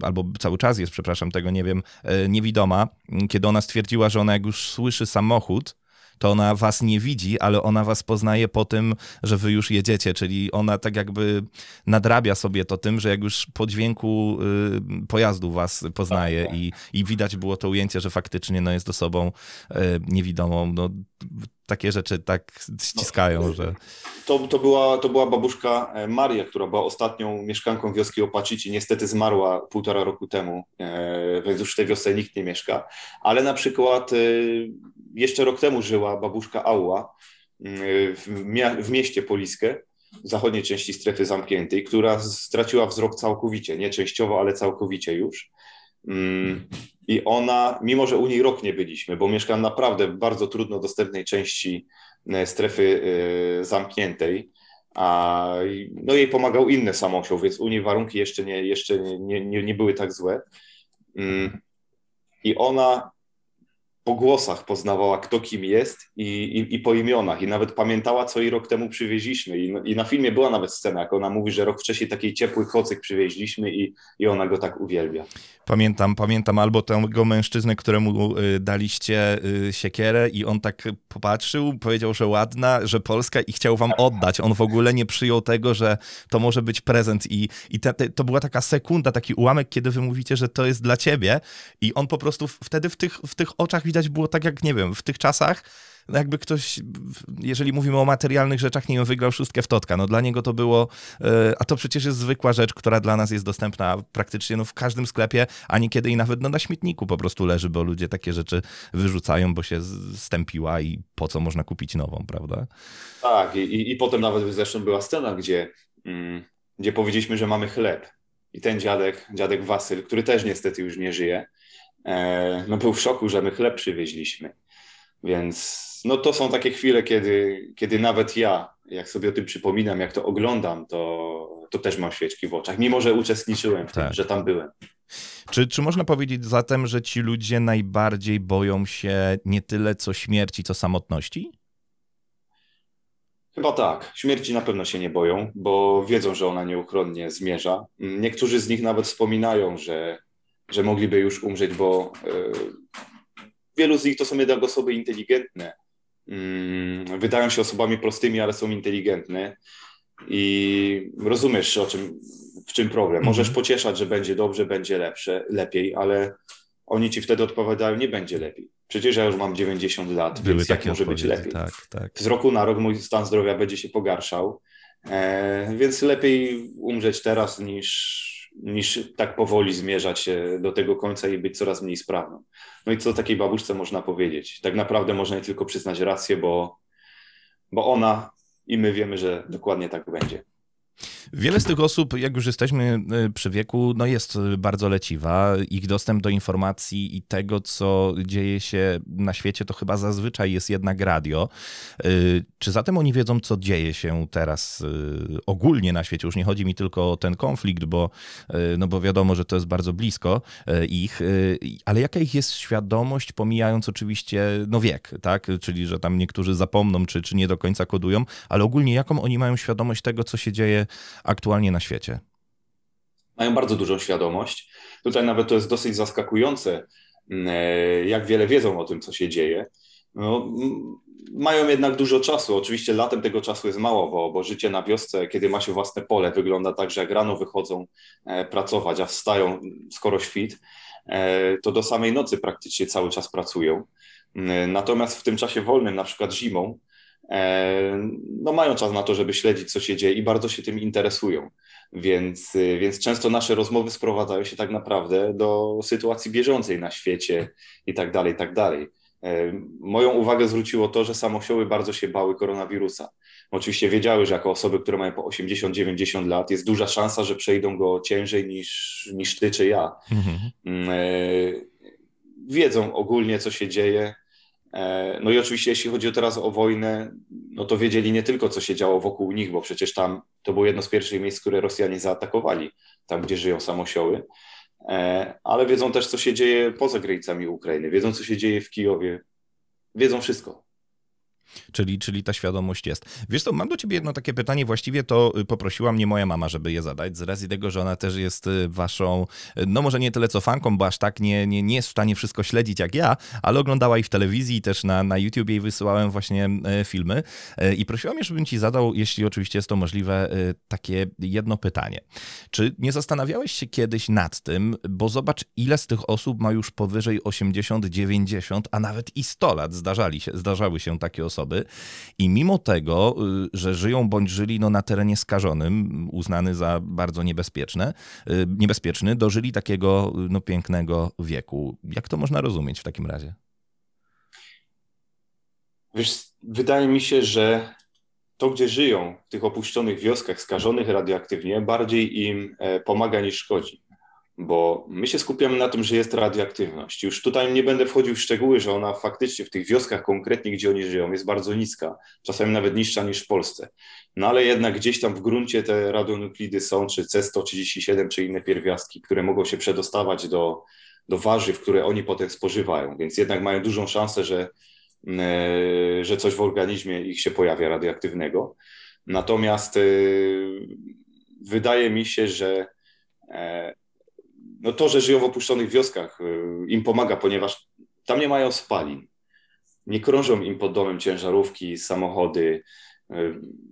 albo cały czas jest, przepraszam, tego nie wiem, niewidoma, kiedy ona stwierdziła, że ona jak już słyszy samochód, to ona was nie widzi, ale ona was poznaje po tym, że wy już jedziecie, czyli ona tak jakby nadrabia sobie to tym, że jak już po dźwięku y, pojazdu was poznaje tak, tak. I, i widać było to ujęcie, że faktycznie no, jest osobą y, niewidomą. No, takie rzeczy tak ściskają, no, że...
To, to, była, to była babuszka e, Maria, która była ostatnią mieszkanką wioski Opacici. Niestety zmarła półtora roku temu, e, więc już w tej wiosce nikt nie mieszka. Ale na przykład e, jeszcze rok temu żyła babuszka Ała w, w mieście Poliskę, w zachodniej części strefy zamkniętej, która straciła wzrok całkowicie, nie częściowo, ale całkowicie już. Mm, I ona, mimo że u niej rok nie byliśmy, bo mieszka naprawdę w bardzo trudno dostępnej części e, strefy e, zamkniętej, a no jej pomagał inny samosioł, więc u niej warunki jeszcze nie, jeszcze nie, nie, nie były tak złe. Mm, I ona po głosach poznawała, kto kim jest i, i, i, po imionach. I nawet pamiętała, co jej rok temu przywieźliśmy. I, I, na filmie była nawet scena, jak ona mówi, że rok wcześniej taki ciepły kocyk przywieźliśmy i, i ona go tak uwielbia.
Pamiętam, pamiętam albo tego mężczyznę, któremu y, daliście y, siekierę i on tak popatrzył, powiedział, że ładna, że Polska i chciał wam oddać. On w ogóle nie przyjął tego, że to może być prezent i, i te, te, to była taka sekunda, taki ułamek, kiedy wy mówicie, że to jest dla ciebie i on po prostu wtedy w tych, w tych oczach widać było tak jak, nie wiem, w tych czasach no jakby ktoś, jeżeli mówimy o materialnych rzeczach, nie wiem, wygrał szóstkę w totka. No dla niego to było, e, a to przecież jest zwykła rzecz, która dla nas jest dostępna praktycznie no, w każdym sklepie, a niekiedy i nawet no, na śmietniku po prostu leży, bo ludzie takie rzeczy wyrzucają, bo się stępiła i po co można kupić nową, prawda?
Tak, i, i potem nawet zresztą była scena, gdzie, mm, gdzie powiedzieliśmy, że mamy chleb. I ten dziadek, dziadek Wasyl, który też niestety już nie żyje, no był w szoku, że my chleb przywieźliśmy. Więc no to są takie chwile, kiedy, kiedy nawet ja, jak sobie o tym przypominam, jak to oglądam, to, to też mam świeczki w oczach, mimo że uczestniczyłem w tym, tak. że tam byłem.
Czy, czy można powiedzieć zatem, że ci ludzie najbardziej boją się nie tyle co śmierci, co samotności?
Chyba tak. Śmierci na pewno się nie boją, bo wiedzą, że ona nieuchronnie zmierza. Niektórzy z nich nawet wspominają, że, że mogliby już umrzeć, bo yy, wielu z nich to są jednak osoby inteligentne, Mm, wydają się osobami prostymi, ale są inteligentne i rozumiesz, o czym, w czym problem. Możesz mhm. pocieszać, że będzie dobrze, będzie lepsze, lepiej, ale oni ci wtedy odpowiadają, nie będzie lepiej. Przecież ja już mam 90 lat, Były więc jak może być lepiej? Tak, tak. Z roku na rok mój stan zdrowia będzie się pogarszał, e, więc lepiej umrzeć teraz niż niż tak powoli zmierzać się do tego końca i być coraz mniej sprawną. No i co takiej babuszce można powiedzieć? Tak naprawdę można jej tylko przyznać rację, bo, bo ona i my wiemy, że dokładnie tak będzie.
Wiele z tych osób, jak już jesteśmy e, przy wieku, no jest bardzo leciwa. Ich dostęp do informacji i tego, co dzieje się na świecie, to chyba zazwyczaj jest jednak radio. E, czy zatem oni wiedzą, co dzieje się teraz e, ogólnie na świecie? Już nie chodzi mi tylko o ten konflikt, bo, no bo wiadomo, że to jest bardzo blisko ich, ale jaka ich jest świadomość, pomijając oczywiście no wiek, tak? Czyli, że tam niektórzy zapomną, czy, czy nie do końca kodują, ale ogólnie jaką oni mają świadomość tego, co się dzieje aktualnie na świecie?
Mają bardzo dużą świadomość. Tutaj nawet to jest dosyć zaskakujące, mm, e, jak wiele wiedzą o tym, co się dzieje. No, mają jednak dużo czasu. Oczywiście latem tego czasu jest mało, bo, bo życie na wiosce, kiedy ma się własne pole, wygląda tak, że jak rano wychodzą e, pracować, a wstają skoro świt, e, to do samej nocy praktycznie cały czas pracują. Mm, natomiast w tym czasie wolnym, na przykład zimą, no mają czas na to, żeby śledzić, co się dzieje i bardzo się tym interesują. Więc, więc często nasze rozmowy sprowadzają się tak naprawdę do sytuacji bieżącej na świecie i tak dalej, i tak dalej. E, moją uwagę zwróciło to, że samosioły bardzo się bały koronawirusa. Oczywiście wiedziały, że jako osoby, które mają po 80-90 lat, jest duża szansa, że przejdą go ciężej niż, niż ty czy ja. Mhm. Mm, e, wiedzą ogólnie, co się dzieje, E, no i oczywiście, jeśli chodzi teraz o wojnę, no to wiedzieli nie tylko, co się działo wokół nich, bo przecież tam to było jedno z pierwszych miejsc, które Rosjanie zaatakowali, tam gdzie żyją samosioły, e, ale wiedzą też, co się dzieje poza granicami Ukrainy, wiedzą, co się dzieje w Kijowie, wiedzą wszystko.
Czyli, czyli ta świadomość jest. Wiesz co, mam do ciebie jedno takie pytanie, właściwie to y, poprosiła mnie moja mama, żeby je zadać, z racji tego, że ona też jest y, waszą, y, no może nie tyle co fanką, bo aż tak nie, nie, nie jest w stanie wszystko śledzić jak ja, ale oglądała i w telewizji, i też na, na YouTube jej wysyłałem właśnie filmy i prosiła mnie, żebym ci zadał, jeśli oczywiście jest to możliwe, takie jedno pytanie. Czy nie zastanawiałeś się kiedyś nad tym, bo zobacz, ile z tych osób ma już powyżej 80, 90, a nawet i 100 lat zdarzali się, zdarzały się takie osoby, osoby i mimo tego, y, że żyją bądź żyli no, na terenie skażonym, uznany za bardzo niebezpieczne, y, niebezpieczny, dożyli takiego no, pięknego wieku. Jak to można rozumieć w takim razie?
Wiesz, wydaje mi się, że to, gdzie żyją, w tych opuszczonych wioskach skażonych radioaktywnie, bardziej im e, pomaga niż szkodzi bo my się skupiamy na tym, że jest radioaktywność. Już tutaj nie będę wchodził w szczegóły, że ona faktycznie w tych wioskach konkretnie, gdzie oni żyją, jest bardzo niska, czasami nawet niższa niż w Polsce. No ale jednak gdzieś tam w gruncie te radionuklidy są, czy C137, czy inne pierwiastki, które mogą się przedostawać do, do warzyw, które oni potem spożywają, więc jednak mają dużą szansę, że, że coś w organizmie ich się pojawia radioaktywnego. Natomiast wydaje mi się, że no to, że żyją w opuszczonych wioskach im pomaga, ponieważ tam nie mają spalin. Nie krążą im pod domem ciężarówki, samochody.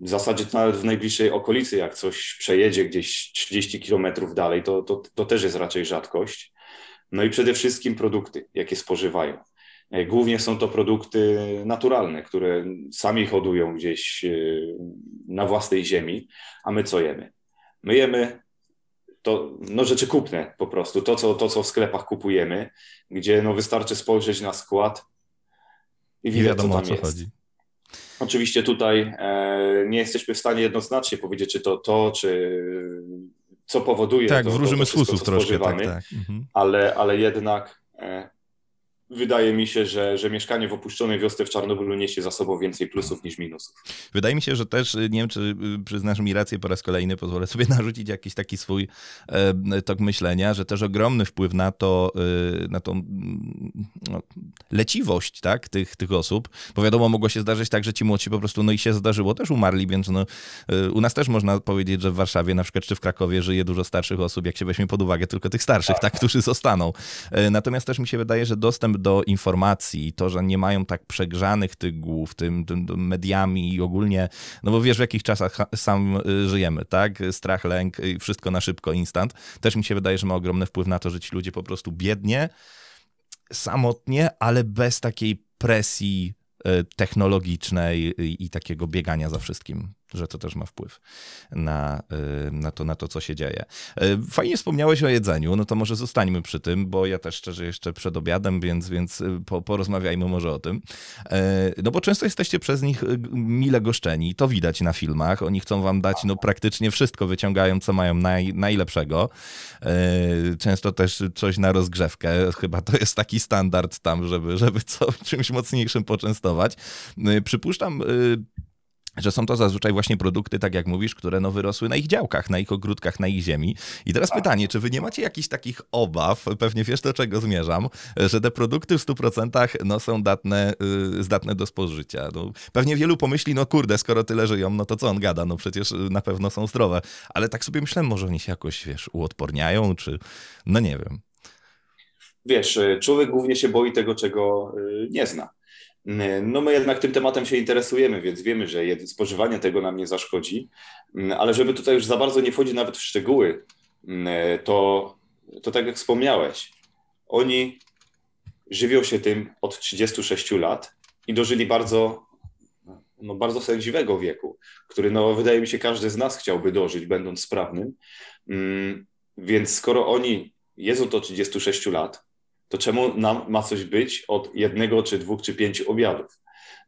W zasadzie nawet w najbliższej okolicy, jak coś przejedzie gdzieś 30 kilometrów dalej, to, to, to też jest raczej rzadkość. No i przede wszystkim produkty, jakie spożywają. Głównie są to produkty naturalne, które sami hodują gdzieś na własnej ziemi, a my co jemy? My jemy to no, rzeczy kupne po prostu, to co, to co w sklepach kupujemy, gdzie no, wystarczy spojrzeć na skład i widać, wiadomo, co tam co jest. Chodzi. Oczywiście tutaj e, nie jesteśmy w stanie jednoznacznie powiedzieć, czy to to, czy co powoduje
tak,
to,
wróżymy
to,
wszystko, troszkę, tak, tak.
Mhm. Ale, ale jednak e, wydaje mi się, że, że mieszkanie w opuszczonej wiosce w Czarnobylu niesie za sobą więcej plusów niż minusów.
Wydaje mi się, że też, nie wiem, czy przyznasz mi rację po raz kolejny, pozwolę sobie narzucić jakiś taki swój e, tok myślenia, że też ogromny wpływ na to, e, na tą no, leciwość tak, tych, tych osób, bo wiadomo, mogło się zdarzyć tak, że ci młodsi po prostu, no i się zdarzyło, też umarli, więc no, e, u nas też można powiedzieć, że w Warszawie na przykład, czy w Krakowie żyje dużo starszych osób, jak się weźmie pod uwagę tylko tych starszych, tak, którzy zostaną. E, natomiast też mi się wydaje, że dostęp do informacji to, że nie mają tak przegrzanych tych głów tym, tym, tym mediami i ogólnie, no bo wiesz w jakich czasach sam y, żyjemy, tak? Strach, lęk, wszystko na szybko, instant. Też mi się wydaje, że ma ogromny wpływ na to, że ci ludzie po prostu biednie, samotnie, ale bez takiej presji y, technologicznej i takiego biegania za wszystkim że to też ma wpływ na, y, na, to, na to, co się dzieje. Y, fajnie wspomniałeś o jedzeniu, no to może zostańmy przy tym, bo ja też szczerze jeszcze przed obiadem, więc, więc y, po, porozmawiajmy może o tym. No bo często jesteście przez nich mile goszczeni, to widać na filmach, oni chcą wam dać no praktycznie wszystko, wyciągają co mają naj, najlepszego. Często też coś na rozgrzewkę, chyba to jest taki standard tam, żeby, żeby co, czymś mocniejszym poczęstować. Przypuszczam, że są to zazwyczaj właśnie produkty, tak jak mówisz, które no wyrosły na ich działkach, na ich ogródkach, na ich ziemi. I teraz pytanie, czy wy nie macie jakichś takich obaw, pewnie wiesz do czego zmierzam, że te produkty w 100% no, są datne, yy, zdatne do spożycia. No, pewnie wielu pomyśli, no kurde, skoro tyle żyją, no to co on gada, no przecież na pewno są zdrowe. Ale tak sobie myślę, może oni się jakoś, wiesz, uodporniają, czy no nie wiem.
Wiesz, człowiek głównie się boi tego, czego y, nie zna. No my jednak tym tematem się interesujemy, więc wiemy, że spożywanie tego nam nie zaszkodzi, ale żeby tutaj już za bardzo nie wchodzić nawet w szczegóły, to, to tak jak wspomniałeś, oni żywią się tym od 36 lat i dożyli bardzo, no bardzo sędziwego wieku, który no, wydaje mi się każdy z nas chciałby dożyć, będąc sprawnym. Więc skoro oni jedzą to 36 lat, to czemu nam ma coś być od jednego, czy dwóch, czy pięciu obiadów?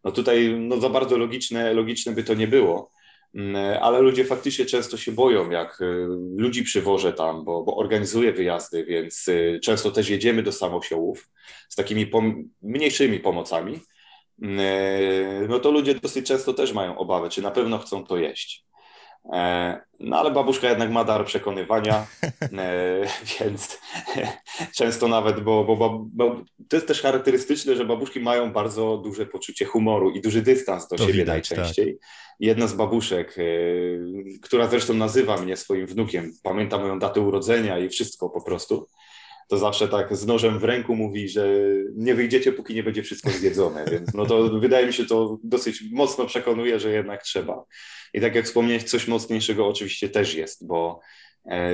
No tutaj no za bardzo logiczne, logiczne by to nie było, mm, ale ludzie faktycznie często się boją, jak y, ludzi przywożę tam, bo, bo organizuję wyjazdy, więc y, często też jedziemy do samosiołów z takimi pom mniejszymi pomocami, y, no to ludzie dosyć często też mają obawę, czy na pewno chcą to jeść. E, no ale babuszka jednak ma dar przekonywania, e, więc często nawet, bo, bo, bo, to jest też charakterystyczne, że babuszki mają bardzo duże poczucie humoru i duży dystans do to siebie widać, tak. najczęściej. Tak. Jedna z babuszek, e, która zresztą nazywa mnie swoim wnukiem, pamięta moją datę urodzenia i wszystko po prostu, to zawsze tak z nożem w ręku mówi, że nie wyjdziecie, póki nie będzie wszystko zjedzone. Więc no to wydaje mi się, to dosyć mocno przekonuje, że jednak trzeba. I tak jak wspomniałeś, coś mocniejszego oczywiście też jest, bo e,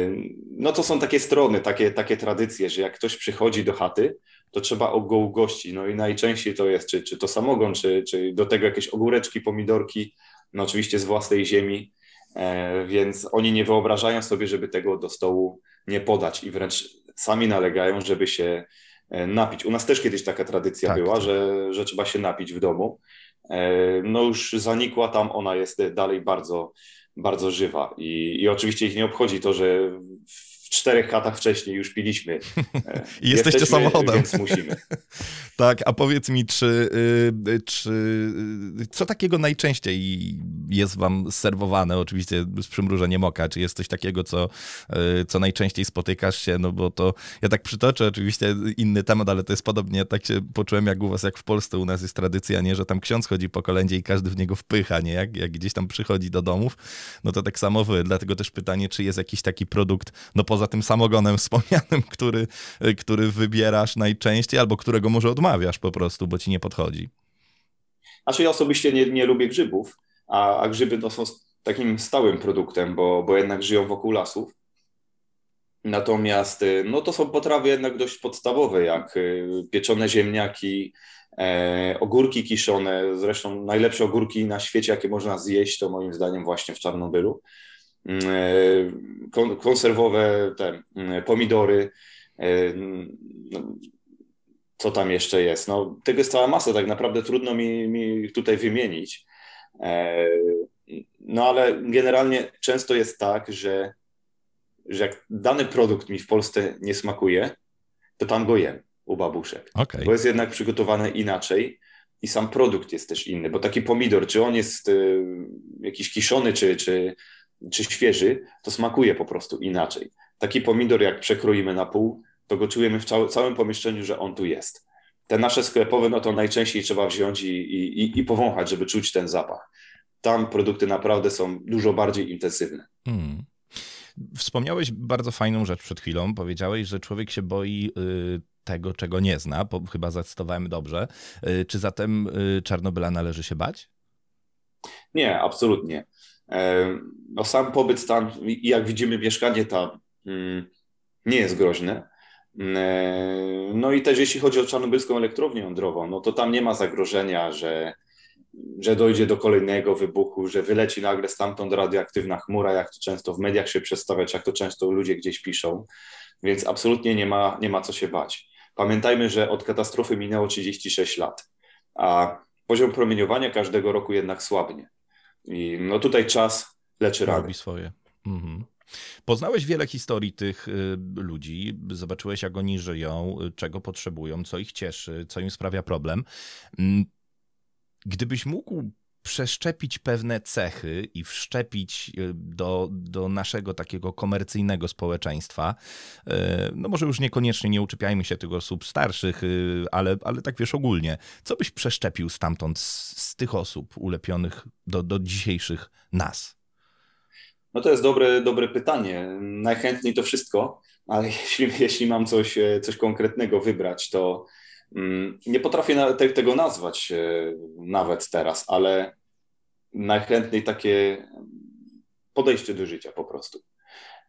no to są takie strony, takie, takie tradycje, że jak ktoś przychodzi do chaty, to trzeba go ugościć. No i najczęściej to jest czy, czy to samogon, czy, czy do tego jakieś ogóreczki, pomidorki, no oczywiście z własnej ziemi, e, więc oni nie wyobrażają sobie, żeby tego do stołu nie podać i wręcz sami nalegają, żeby się e, napić. U nas też kiedyś taka tradycja tak, była. Że, że trzeba się napić w domu. E, no już zanikła tam, ona jest dalej bardzo, bardzo żywa. I, I oczywiście ich nie obchodzi to, że w czterech chatach wcześniej już piliśmy.
I jesteście samochodem.
Więc musimy.
tak, a powiedz mi, czy, y, czy co takiego najczęściej jest wam serwowane, oczywiście z przymrużeniem oka, czy jest coś takiego, co, y, co najczęściej spotykasz się, no bo to ja tak przytoczę oczywiście inny temat, ale to jest podobnie, tak się poczułem jak u was, jak w Polsce. U nas jest tradycja, nie, że tam ksiądz chodzi po kolędzie i każdy w niego wpycha, nie, jak, jak gdzieś tam przychodzi do domów, no to tak samo wy, dlatego też pytanie, czy jest jakiś taki produkt, no poza tym samogonem wspomnianym, który, który wybierasz najczęściej, albo którego może odmawiasz po prostu, bo ci nie podchodzi.
Znaczy ja osobiście nie, nie lubię grzybów, a, a grzyby to są takim stałym produktem, bo, bo jednak żyją wokół lasów. Natomiast y, no to są potrawy jednak dość podstawowe, jak y, pieczone ziemniaki, e, ogórki kiszone. Zresztą najlepsze ogórki na świecie, jakie można zjeść, to moim zdaniem właśnie w Czarnobylu. Mm, e, konserwowe te mm, pomidory, e, no, co tam jeszcze jest. No, tego jest cała masa, tak naprawdę trudno mi, mi tutaj wymienić. E, no ale generalnie często jest tak, że, że jak dany produkt mi w Polsce nie smakuje, to tam go jem u babuszek. Okay. Bo jest jednak przygotowane inaczej i sam produkt jest też inny, bo taki pomidor, czy on jest y, jakiś kiszony, czy, czy, czy świeży, to smakuje po prostu inaczej. Taki pomidor, jak przekroimy na pół, to go czujemy w całe, całym pomieszczeniu, że on tu jest. Te nasze sklepowe, no to najczęściej trzeba wziąć i, i, i powąchać, żeby czuć ten zapach. Tam produkty naprawdę są dużo bardziej intensywne. Hmm.
Wspomniałeś bardzo fajną rzecz przed chwilą. Powiedziałeś, że człowiek się boi y, tego, czego nie zna. bo chyba zacytowałem dobrze. Y, czy zatem y, Czarnobyla należy się bać?
Nie, absolutnie. E, no sam pobyt tam, jak widzimy, mieszkanie tam mm, nie jest groźne. E, no i też jeśli chodzi o czarnobylską elektrownię jądrową, no to tam nie ma zagrożenia, że, że dojdzie do kolejnego wybuchu, że wyleci nagle stamtąd radioaktywna chmura, jak to często w mediach się przedstawiać, jak to często ludzie gdzieś piszą, więc absolutnie nie ma, nie ma co się bać. Pamiętajmy, że od katastrofy minęło 36 lat, a poziom promieniowania każdego roku jednak słabnie. I no tutaj czas leczy rany.
Robi swoje. Mhm. Poznałeś wiele historii tych y, ludzi, zobaczyłeś, jak oni żyją, y, czego potrzebują, co ich cieszy, co im sprawia problem. Mm, gdybyś mógł przeszczepić pewne cechy i wszczepić y, do, do naszego takiego komercyjnego społeczeństwa. No może już niekoniecznie nie uczepiajmy się tych osób starszych, ale, ale tak wiesz ogólnie. Co byś przeszczepił stamtąd z, z tych osób ulepionych do, do dzisiejszych nas?
No to jest dobre, dobre pytanie. Najchętniej to wszystko, ale jeśli, jeśli mam coś, e, coś konkretnego wybrać, to mm, nie potrafię tego nazwać e, nawet teraz, ale najchętniej takie podejście do życia po prostu.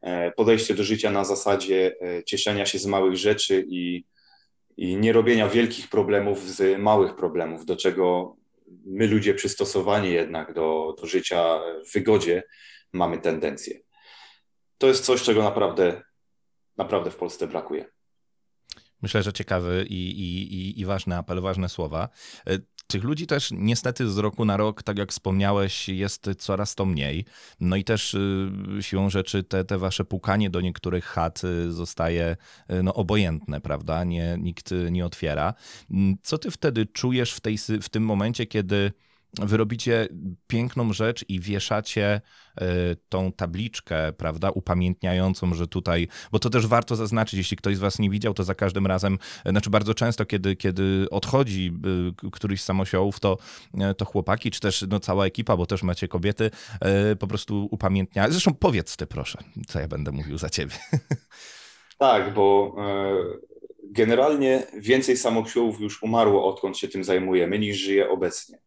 E, podejście do życia na zasadzie cieszenia się z małych rzeczy i, i nie robienia wielkich problemów z małych problemów, do czego my ludzie przystosowani jednak do, do życia w wygodzie, mamy tendencję. To jest coś, czego naprawdę, naprawdę w Polsce brakuje.
Myślę, że ciekawy i, i, i ważny apel, ważne słowa. Tych ludzi też niestety z roku na rok, tak jak wspomniałeś, jest coraz to mniej. No i też y, siłą rzeczy te, te wasze pukanie do niektórych chat y, zostaje y, no, obojętne, prawda? Nie, nikt nie otwiera. Mm, co ty wtedy czujesz w, tej, w tym momencie, kiedy wy robicie piękną rzecz i wieszacie e, tą tabliczkę, prawda, upamiętniającą, że tutaj, bo to też warto zaznaczyć, jeśli ktoś z was nie widział, to za każdym razem, e, znaczy bardzo często, kiedy, kiedy odchodzi e, któryś z samosiołów, to, to chłopaki, czy też no, cała ekipa, bo też macie kobiety, po prostu upamiętniają. Zresztą powiedz ty proszę, co ja będę mówił za ciebie.
Tak, bo generalnie więcej samosiołów już umarło, odkąd się tym zajmujemy, niż żyje obecnie.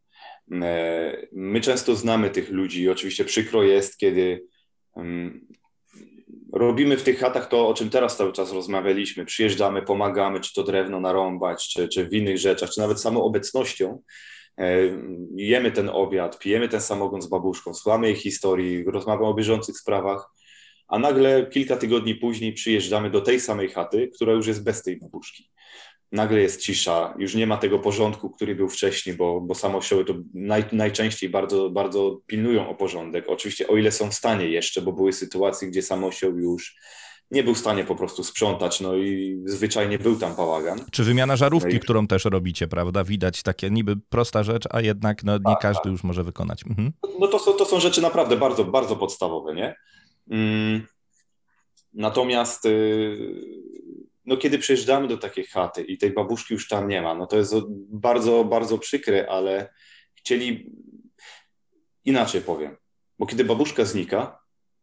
E, my często znamy tych ludzi i oczywiście przykro jest, kiedy robimy w tych chatach to, o czym teraz cały czas rozmawialiśmy. Przyjeżdżamy, pomagamy, czy to drewno narąbać, czy, czy w innych rzeczach, czy nawet samą obecnością. E, jemy ten obiad, pijemy ten samogon z babuszką, słuchamy ich historii, rozmawiamy o bieżących sprawach, a nagle kilka tygodni później przyjeżdżamy do tej samej chaty, która już jest bez tej babuszki nagle jest cisza, już nie ma tego porządku, który był wcześniej, bo, bo samosioły to naj, najczęściej bardzo, bardzo pilnują o porządek. Oczywiście o ile są w stanie jeszcze, bo były sytuacje, gdzie samosioł już nie był w stanie po prostu sprzątać, no i zwyczajnie był tam bałagan.
Czy wymiana żarówki, no i... którą też robicie, prawda? Widać takie niby prosta rzecz, a jednak no, nie tak, każdy tak. już może wykonać. Mhm.
No to są, to są rzeczy naprawdę bardzo, bardzo podstawowe, nie? Mm. Natomiast y, no, kiedy przyjeżdżamy do takiej chaty i tej babuszki już tam nie ma, no to jest bardzo, bardzo przykre, ale chcieli inaczej powiem, bo kiedy babuszka znika,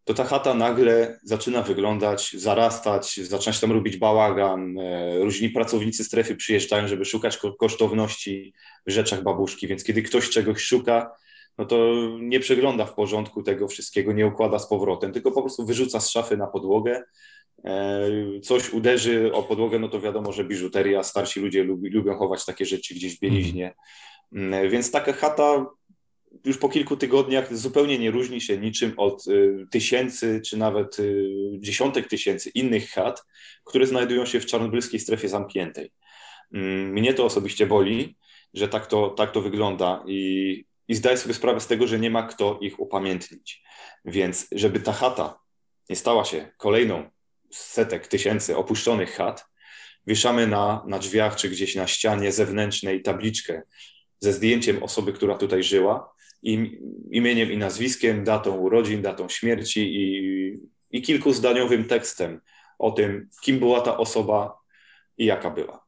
to ta chata nagle zaczyna wyglądać, zarastać, zaczyna się tam robić bałagan. E, różni pracownicy strefy przyjeżdżają, żeby szukać kosztowności w rzeczach babuszki, więc kiedy ktoś czegoś szuka, no to nie przegląda w porządku tego wszystkiego, nie układa z powrotem, tylko po prostu wyrzuca z szafy na podłogę. E, coś uderzy o podłogę, no to wiadomo, że biżuteria, starsi ludzie lubi, lubią chować takie rzeczy gdzieś w bieliźnie. Mm, więc taka chata już po kilku tygodniach zupełnie nie różni się niczym od y, tysięcy, czy nawet y, dziesiątek tysięcy innych chat, które znajdują się w czarnobylskiej strefie zamkniętej. Mm, mnie to osobiście boli, że tak to, tak to wygląda i, i zdaję sobie sprawę z tego, że nie ma kto ich upamiętnić. Więc żeby ta chata nie stała się kolejną setek tysięcy opuszczonych chat, wieszamy na, na drzwiach czy gdzieś na ścianie zewnętrznej tabliczkę ze zdjęciem osoby, która tutaj żyła, imieniem i nazwiskiem, datą urodzin, datą śmierci i, i kilkuzdaniowym tekstem o tym, kim była ta osoba i jaka była.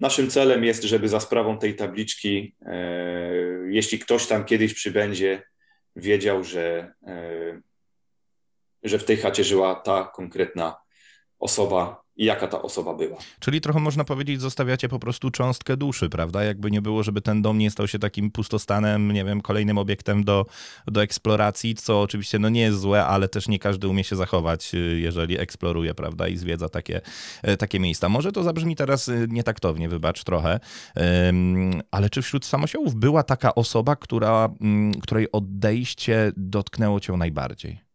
Naszym celem jest, żeby za sprawą tej tabliczki, e, jeśli ktoś tam kiedyś przybędzie, wiedział, że, e, że w tej chacie żyła ta konkretna osoba, i jaka ta osoba była.
Czyli trochę można powiedzieć, zostawiacie po prostu cząstkę duszy, prawda? Jakby nie było, żeby ten dom nie stał się takim pustostanem, nie wiem, kolejnym obiektem do, do eksploracji, co oczywiście no nie jest złe, ale też nie każdy umie się zachować, y, jeżeli eksploruje, prawda, i zwiedza takie, e, takie miejsca. Może to zabrzmi teraz y, nietaktownie, wybacz trochę, ale czy wśród samosiołów była taka osoba, która, mm, której odejście dotknęło cię najbardziej?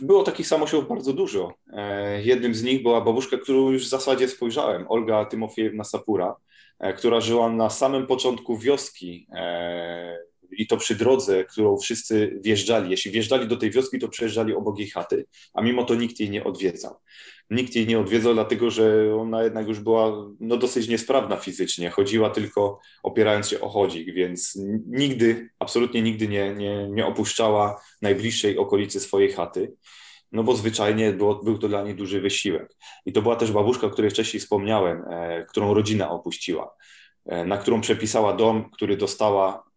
Było takich samosiłów bardzo dużo. E, jednym z nich była babuszka, którą już w zasadzie spojrzałem, Olga Tymofiewna Sapura, e, która żyła na samym początku wioski e, i to przy drodze, którą wszyscy wjeżdżali. Jeśli wjeżdżali do tej wioski, to przejeżdżali obok jej chaty, a mimo to nikt jej nie odwiedzał. Nikt jej nie odwiedzał, dlatego że ona jednak już była no, dosyć niesprawna fizycznie. Chodziła tylko opierając się o chodzik, więc nigdy, absolutnie nigdy nie, nie, nie opuszczała najbliższej okolicy swojej chaty no bo zwyczajnie było, był to dla niej duży wysiłek. I to była też babuszka, o której wcześniej wspomniałem, e, którą rodzina opuściła, e, na którą przepisała dom, który dostała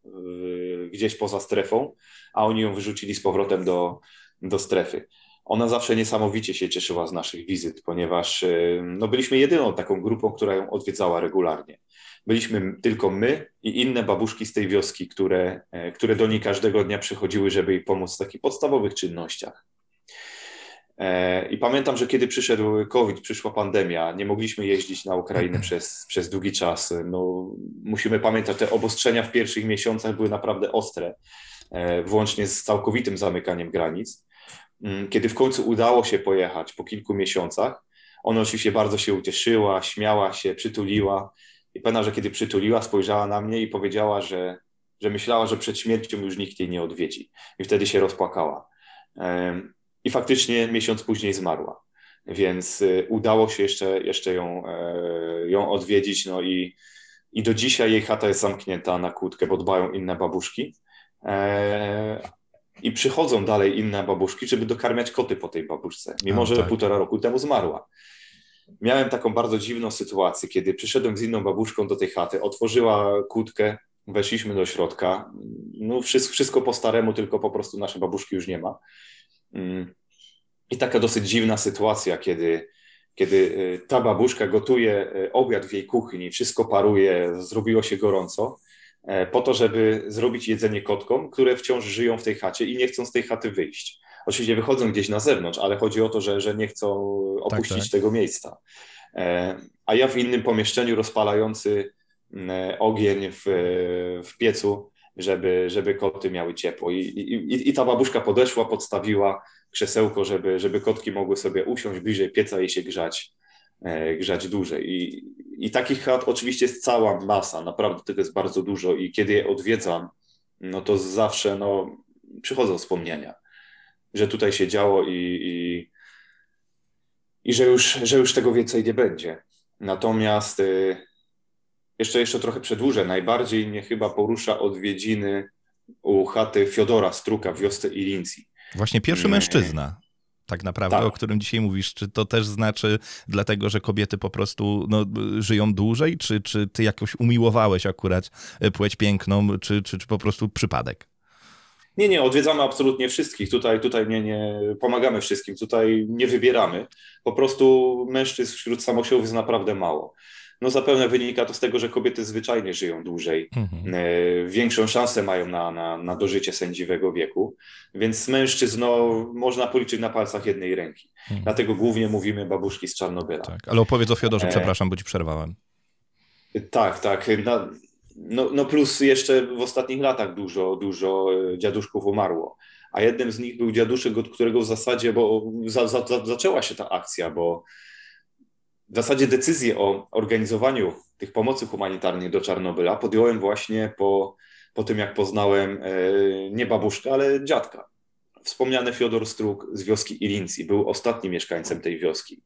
gdzieś poza strefą, a oni ją wyrzucili z powrotem do, do strefy. Ona zawsze niesamowicie się cieszyła z naszych wizyt, ponieważ y, no, byliśmy jedyną taką grupą, która ją odwiedzała regularnie. Byliśmy tylko my i inne babuszki z tej wioski, które, e, które do niej każdego dnia przychodziły, żeby jej pomóc w takich podstawowych czynnościach. E, I pamiętam, że kiedy przyszedł COVID, przyszła pandemia, nie mogliśmy jeździć na Ukrainę przez, przez długi czas. No, musimy pamiętać, te obostrzenia w pierwszych miesiącach były naprawdę ostre, e, włącznie z całkowitym zamykaniem granic. Mm, kiedy w końcu udało się pojechać po kilku miesiącach, ona oczywiście bardzo się ucieszyła, śmiała się, przytuliła. I pewna, że kiedy przytuliła, spojrzała na mnie i powiedziała, że, że myślała, że przed śmiercią już nikt jej nie odwiedzi. I wtedy się rozpłakała. I faktycznie miesiąc później zmarła. Więc y, udało się jeszcze, jeszcze ją, e, ją odwiedzić. No i, i do dzisiaj jej chata jest zamknięta na kłódkę, bo dbają inne babuszki. E, I przychodzą dalej inne babuszki, żeby dokarmiać koty po tej babuszce, mimo A, że tak. półtora roku temu zmarła. Miałem taką bardzo dziwną sytuację, kiedy przyszedłem z inną babuszką do tej chaty, otworzyła kłódkę, weszliśmy do środka. No, wszystko, wszystko po staremu, tylko po prostu nasze babuszki już nie ma. Mm. I taka dosyć dziwna sytuacja, kiedy, kiedy y, ta babuszka gotuje y, obiad w jej kuchni, wszystko paruje, zrobiło się gorąco, e, po to, żeby zrobić jedzenie kotkom, które wciąż żyją w tej chacie i nie chcą z tej chaty wyjść. Oczywiście wychodzą gdzieś na zewnątrz, ale chodzi o to, że, że nie chcą opuścić tak, tak. tego miejsca. E, a ja w innym pomieszczeniu rozpalający mm, ogień w, w piecu żeby, żeby koty miały ciepło. I, i, I ta babuszka podeszła, podstawiła krzesełko, żeby, żeby kotki mogły sobie usiąść bliżej pieca i się grzać, e, grzać dłużej. I, I takich chat oczywiście jest cała masa, naprawdę tego jest bardzo dużo i kiedy je odwiedzam, no to zawsze no, przychodzą wspomnienia. że tutaj się działo i, i, i że, już, że już tego więcej nie będzie. Natomiast y, jeszcze, jeszcze trochę przedłużę. Najbardziej mnie chyba porusza odwiedziny u chaty Fiodora Struka w wiosce Ilincji.
Właśnie pierwszy mężczyzna tak naprawdę, tak. o którym dzisiaj mówisz. Czy to też znaczy dlatego, że kobiety po prostu no, żyją dłużej, czy, czy ty jakoś umiłowałeś akurat płeć piękną, czy, czy, czy po prostu przypadek?
Nie, nie, odwiedzamy absolutnie wszystkich. Tutaj, tutaj nie, nie pomagamy wszystkim, tutaj nie wybieramy. Po prostu mężczyzn wśród samosiłów jest naprawdę mało. No zapewne wynika to z tego, że kobiety zwyczajnie żyją dłużej, mhm. E, większą szansę mają na, na, na dożycie sędziwego wieku, więc mężczyzn no, można policzyć na palcach jednej ręki. Mhm. Dlatego głównie mówimy babuszki z Czarnobyla.
Tak, ale opowiedz o Fiodorze, e... przepraszam, bo ci przerwałem.
Tak, tak. No, no, no plus jeszcze w ostatnich latach dużo, dużo e, dziaduszków umarło. A jednym z nich był dziaduszek, od którego w zasadzie, bo za, za, zaczęła się ta akcja, bo w zasadzie decyzję o organizowaniu tych pomocy humanitarnej do Czarnobyla podjąłem właśnie po, po tym, jak poznałem e, nie babuszkę, ale dziadka. Wspomniany Fiodor Struk z wioski Ilincji był ostatnim mieszkańcem tej wioski.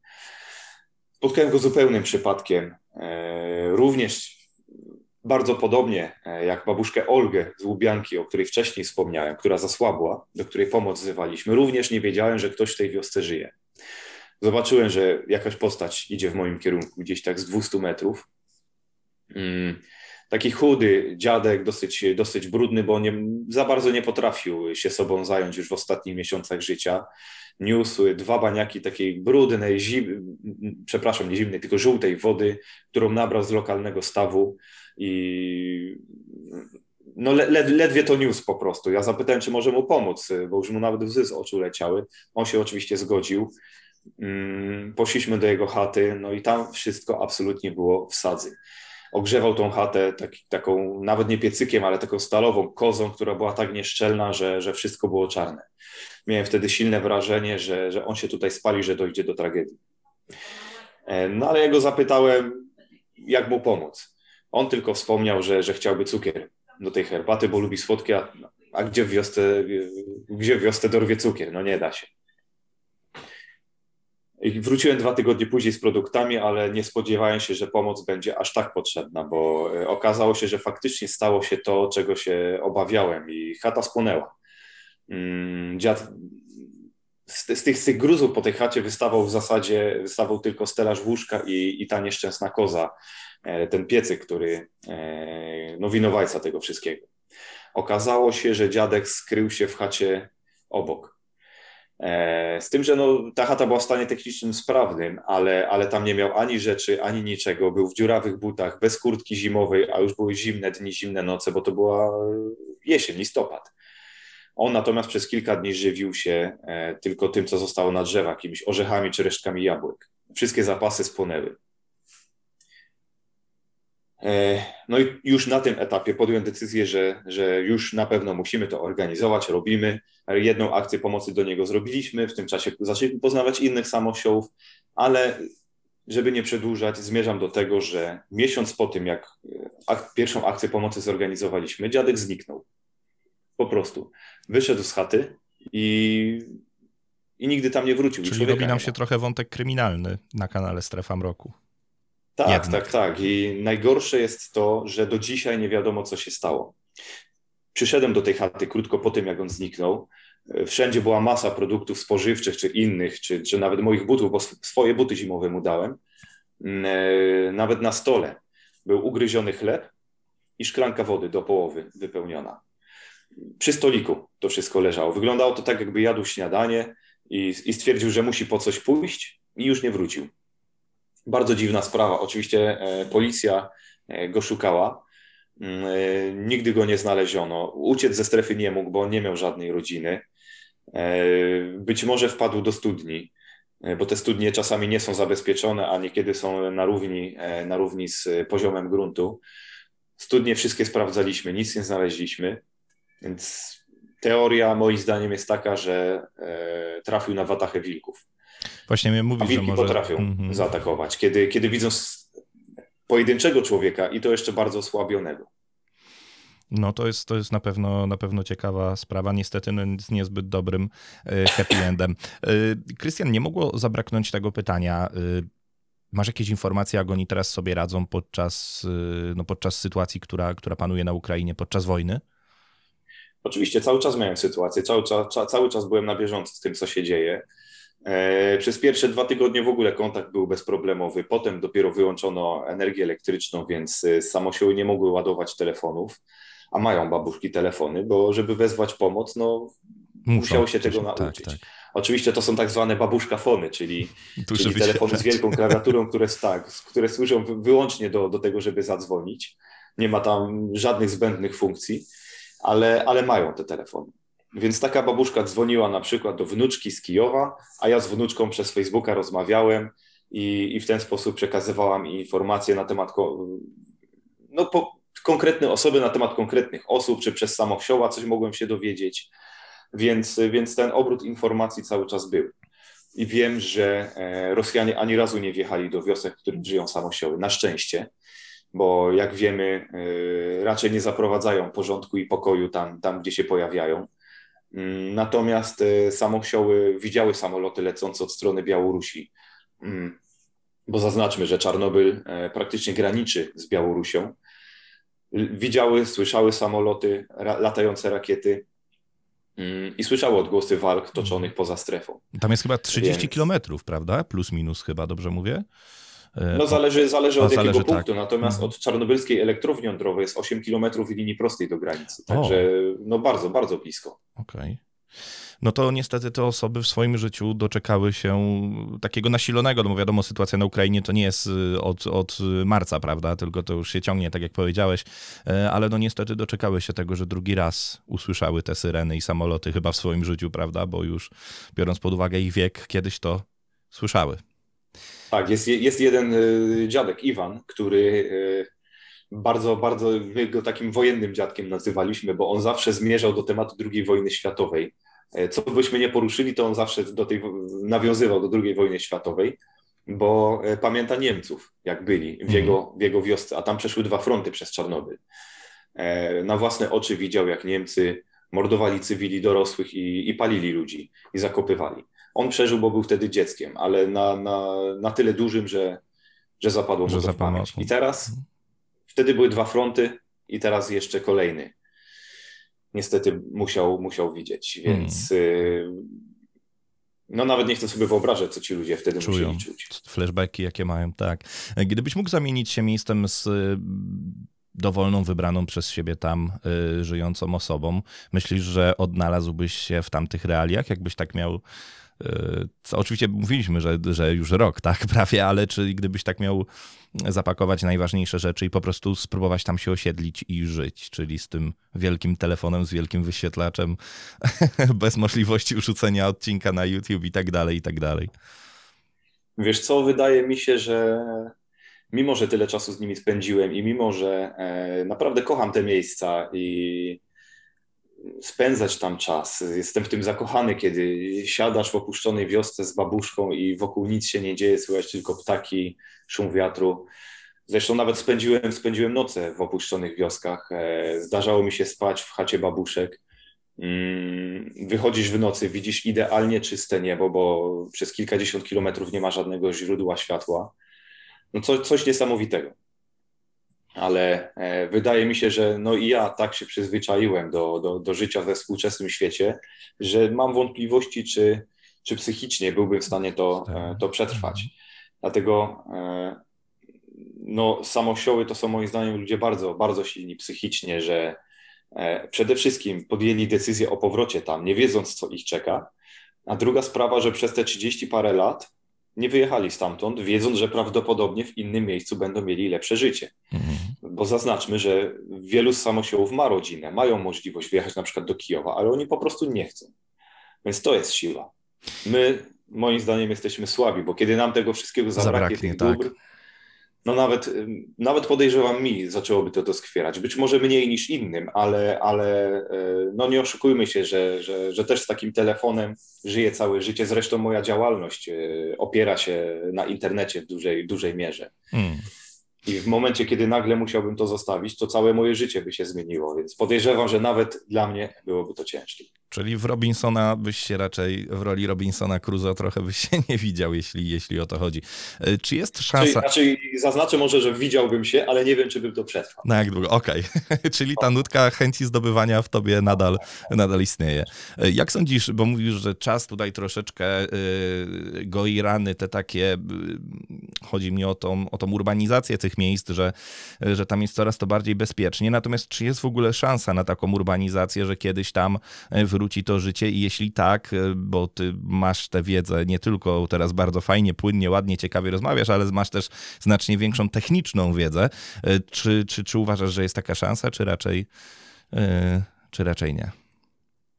Spotkałem go zupełnym przypadkiem. E, również bardzo podobnie e, jak babuszkę Olgę z Łubianki, o której wcześniej wspomniałem, która zasłabła, do której pomoc wzywaliśmy, również nie wiedziałem, że ktoś w tej wiosce żyje zobaczyłem, że jakaś postać idzie w moim kierunku, gdzieś tak z 200 metrów. Mm, taki chudy dziadek, dosyć, dosyć brudny, bo nie, za bardzo nie potrafił się sobą zająć już w ostatnich miesiącach życia. Niósł dwa baniaki takiej brudnej, zim, przepraszam, nie zimnej, tylko żółtej wody, którą nabrał z lokalnego stawu i no led, ledwie to niósł po prostu. Ja zapytałem, czy może mu pomóc, bo już mu nawet łzy z oczu leciały. On się oczywiście zgodził. Mm, poszliśmy do jego chaty, no i tam wszystko absolutnie było w sadzy. Ogrzewał tą chatę tak, taką, nawet nie piecykiem, ale taką stalową kozą, która była tak nieszczelna, że, że wszystko było czarne. Miałem wtedy silne wrażenie, że, że on się tutaj spali, że dojdzie do tragedii. E, no ale ja go zapytałem, jak mu pomóc. On tylko wspomniał, że, że chciałby cukier do tej herbaty, bo lubi słodkie, a, a gdzie w wiosce, gdzie w wiosce dorwie cukier? No nie da się. I wróciłem dwa tygodnie później z produktami, ale nie spodziewałem się, że pomoc będzie aż tak potrzebna, bo e, okazało się, że faktycznie stało się to, czego się obawiałem i chata spłonęła. Mm, dziad z, z, tych, z tych gruzów po tej chacie wystawał w zasadzie wystawał tylko stelaż łóżka i, i ta nieszczęsna koza, e, ten piecyk, który, e, no winowajca tego wszystkiego. Okazało się, że dziadek skrył się w chacie obok z tym, że no, ta chata była w stanie technicznym sprawnym, ale, ale tam nie miał ani rzeczy, ani niczego. Był w dziurawych butach, bez kurtki zimowej, a już były zimne dni, zimne noce, bo to była jesień, listopad. On natomiast przez kilka dni żywił się e, tylko tym, co zostało na drzewach, jakimiś orzechami czy resztkami jabłek. Wszystkie zapasy spłonęły. E, no i już na tym etapie podjąłem decyzję, że, że już na pewno musimy to organizować, robimy. Jedną akcję pomocy do niego zrobiliśmy, w tym czasie zaczęliśmy poznawać innych samosiołów, ale żeby nie przedłużać, zmierzam do tego, że miesiąc po tym, jak ak pierwszą akcję pomocy zorganizowaliśmy, dziadek zniknął. Po prostu. Wyszedł z chaty i, i nigdy tam nie wrócił.
Czyli robi nam się trochę wątek kryminalny na kanale Strefa Mroku.
Tak, Jednak. tak, tak. I najgorsze jest to, że do dzisiaj nie wiadomo, co się stało. Przyszedłem do tej chaty krótko po tym, jak on zniknął. Wszędzie była masa produktów spożywczych czy innych, czy, czy nawet moich butów, bo swoje buty zimowe mu dałem. Mm, e, nawet na stole był ugryziony chleb i szklanka wody do połowy wypełniona. Przy stoliku to wszystko leżało. Wyglądało to tak, jakby jadł śniadanie i, i stwierdził, że musi po coś pójść i już nie wrócił. Bardzo dziwna sprawa. Oczywiście e, policja e, go szukała. Mm, e, nigdy go nie znaleziono. Uciec ze strefy nie mógł, bo nie miał żadnej rodziny. Być może wpadł do studni, bo te studnie czasami nie są zabezpieczone, a niekiedy są na równi, na równi z poziomem gruntu. Studnie wszystkie sprawdzaliśmy, nic nie znaleźliśmy, więc teoria moim zdaniem jest taka, że trafił na watachę wilków.
Właśnie mnie mówisz, że może...
potrafią mm -hmm. zaatakować, kiedy, kiedy widzą pojedynczego człowieka i to jeszcze bardzo osłabionego.
No to jest, to jest na, pewno, na pewno ciekawa sprawa. Niestety no, z niezbyt dobrym happy endem. Krystian, nie mogło zabraknąć tego pytania. Masz jakieś informacje, jak oni teraz sobie radzą podczas, no, podczas sytuacji, która, która panuje na Ukrainie, podczas wojny?
Oczywiście cały czas miałem sytuację, cały czas, cały czas byłem na bieżąco z tym, co się dzieje. E, przez pierwsze dwa tygodnie w ogóle kontakt był bezproblemowy. Potem dopiero wyłączono energię elektryczną, więc e, samosiły nie mogły ładować telefonów, a mają babuszki telefony, bo żeby wezwać pomoc, no Muszą, musiało się tego tak, nauczyć. Tak, tak. Oczywiście to są tak zwane babuszkafony, czyli, czyli telefony z wielką klawiaturą, które, tak, które służą wyłącznie do, do tego, żeby zadzwonić. Nie ma tam żadnych zbędnych funkcji, ale, ale mają te telefony. Więc taka babuszka dzwoniła na przykład do wnuczki z Kijowa, a ja z wnuczką przez Facebooka rozmawiałem i, i w ten sposób przekazywałam informacje na temat no, po, konkretne osoby, na temat konkretnych osób, czy przez samowsioła coś mogłem się dowiedzieć. Więc, więc ten obrót informacji cały czas był. I wiem, że e, Rosjanie ani razu nie wjechali do wiosek, w których żyją samosioły. Na szczęście bo jak wiemy, e, raczej nie zaprowadzają porządku i pokoju tam, tam gdzie się pojawiają. Mm, natomiast e, samosioły widziały samoloty lecące od strony Białorusi, mm, bo zaznaczmy, że Czarnobyl e, praktycznie graniczy z Białorusią. Widziały, słyszały samoloty, latające rakiety mm, i słyszały odgłosy walk toczonych poza strefą.
Tam jest chyba 30 Więc... kilometrów, prawda? Plus minus chyba, dobrze mówię?
E, no zależy, zależy od jakiego punktu, tak. natomiast od czarnobylskiej elektrowni jądrowej jest 8 kilometrów linii prostej do granicy, także o. no bardzo, bardzo blisko.
Okej. Okay no to niestety te osoby w swoim życiu doczekały się takiego nasilonego, no bo wiadomo, sytuacja na Ukrainie to nie jest y, od, od marca, prawda, tylko to już się ciągnie, tak jak powiedziałeś, e, ale no niestety doczekały się tego, że drugi raz usłyszały te syreny i samoloty chyba w swoim życiu, prawda, bo już biorąc pod uwagę ich wiek, kiedyś to słyszały.
Tak, jest, jest jeden y, dziadek, Iwan, który y, bardzo, bardzo, my go takim wojennym dziadkiem nazywaliśmy, bo on zawsze zmierzał do tematu II wojny światowej. E, co byśmy nie poruszyli, to on zawsze do tej, nawiązywał do II wojny światowej, bo e, pamięta Niemców, jak byli w jego, mhm. w jego wiosce, a tam przeszły dwa fronty przez Czarnobyl. E, na własne oczy widział, jak Niemcy mordowali cywili dorosłych i, i palili ludzi i zakopywali. On przeżył, bo był wtedy dzieckiem, ale na, na, na tyle dużym, że, że zapadło mu to pamięć. I teraz, wtedy były dwa fronty i teraz jeszcze kolejny. Niestety musiał, musiał widzieć, więc hmm. no nawet nie chcę sobie wyobrażać, co ci ludzie wtedy Czują. musieli czuć.
Flashbacki jakie mają, tak. Gdybyś mógł zamienić się miejscem z dowolną, wybraną przez siebie tam y, żyjącą osobą, myślisz, że odnalazłbyś się w tamtych realiach, jakbyś tak miał co oczywiście mówiliśmy, że, że już rok, tak, prawie, ale czy gdybyś tak miał zapakować najważniejsze rzeczy i po prostu spróbować tam się osiedlić i żyć, czyli z tym wielkim telefonem, z wielkim wyświetlaczem, bez możliwości urzucenia odcinka na YouTube i tak dalej, i tak dalej.
Wiesz co, wydaje mi się, że mimo, że tyle czasu z nimi spędziłem i mimo, że e, naprawdę kocham te miejsca i spędzać tam czas. Jestem w tym zakochany, kiedy siadasz w opuszczonej wiosce z babuszką i wokół nic się nie dzieje, słychać tylko ptaki, szum wiatru. Zresztą nawet spędziłem, spędziłem noce w opuszczonych wioskach. E, zdarzało mi się spać w chacie babuszek. Mm, wychodzisz w nocy, widzisz idealnie czyste niebo, bo przez kilkadziesiąt kilometrów nie ma żadnego źródła światła. No co, coś niesamowitego ale e, wydaje mi się, że no i ja tak się przyzwyczaiłem do, do, do życia we współczesnym świecie, że mam wątpliwości, czy, czy psychicznie byłbym w stanie to, e, tak. to przetrwać. Dlatego e, no, samosioły to są moim zdaniem ludzie bardzo, bardzo silni psychicznie, że przede wszystkim podjęli decyzję o powrocie tam, nie wiedząc, co ich czeka. A druga sprawa, że przez te 30 parę lat nie wyjechali stamtąd, wiedząc, że prawdopodobnie w innym miejscu będą mieli lepsze życie. Mhm. Bo zaznaczmy, że wielu z samosiałów ma rodzinę, mają możliwość wyjechać na przykład do Kijowa, ale oni po prostu nie chcą. Więc to jest siła. My, moim zdaniem, jesteśmy słabi, bo kiedy nam tego wszystkiego zabraknie, zabraknie tych tak. No nawet, nawet podejrzewam mi zaczęłoby to doskwierać. Być może mniej niż innym, ale, ale e, no nie oszukujmy się, że, że, że też z takim telefonem żyję całe życie. Zresztą moja działalność e, opiera się na internecie w dużej, dużej mierze. Hmm. I w momencie, kiedy nagle musiałbym to zostawić, to całe moje życie by się zmieniło, więc podejrzewam, że nawet dla mnie byłoby to ciężkie.
Czyli w Robinsona byś się raczej, w roli Robinsona Cruza trochę byś się nie widział, jeśli, jeśli o to chodzi. E, czy jest szansa...
Znaczy, zaznaczę może, że widziałbym się, ale nie wiem, czy bym to przetrwał.
Na jak długo? Okej. Okay. Czyli ta nutka chęci zdobywania w tobie nadal, nadal istnieje. E, jak sądzisz, bo mówisz, że czas tutaj troszeczkę yy, goi rany, te takie, chodzi mi o tą, o tą urbanizację tych miejsc, że, że tam jest coraz to bardziej bezpiecznie. Natomiast czy jest w ogóle szansa na taką urbanizację, że kiedyś tam w wróci to życie i jeśli tak, e, bo ty masz tę wiedzę nie tylko teraz bardzo fajnie, płynnie, ładnie, ciekawie rozmawiasz, ale masz też znacznie większą techniczną wiedzę, e, czy, czy, czy uważasz, że jest taka szansa, czy raczej, e, czy raczej nie?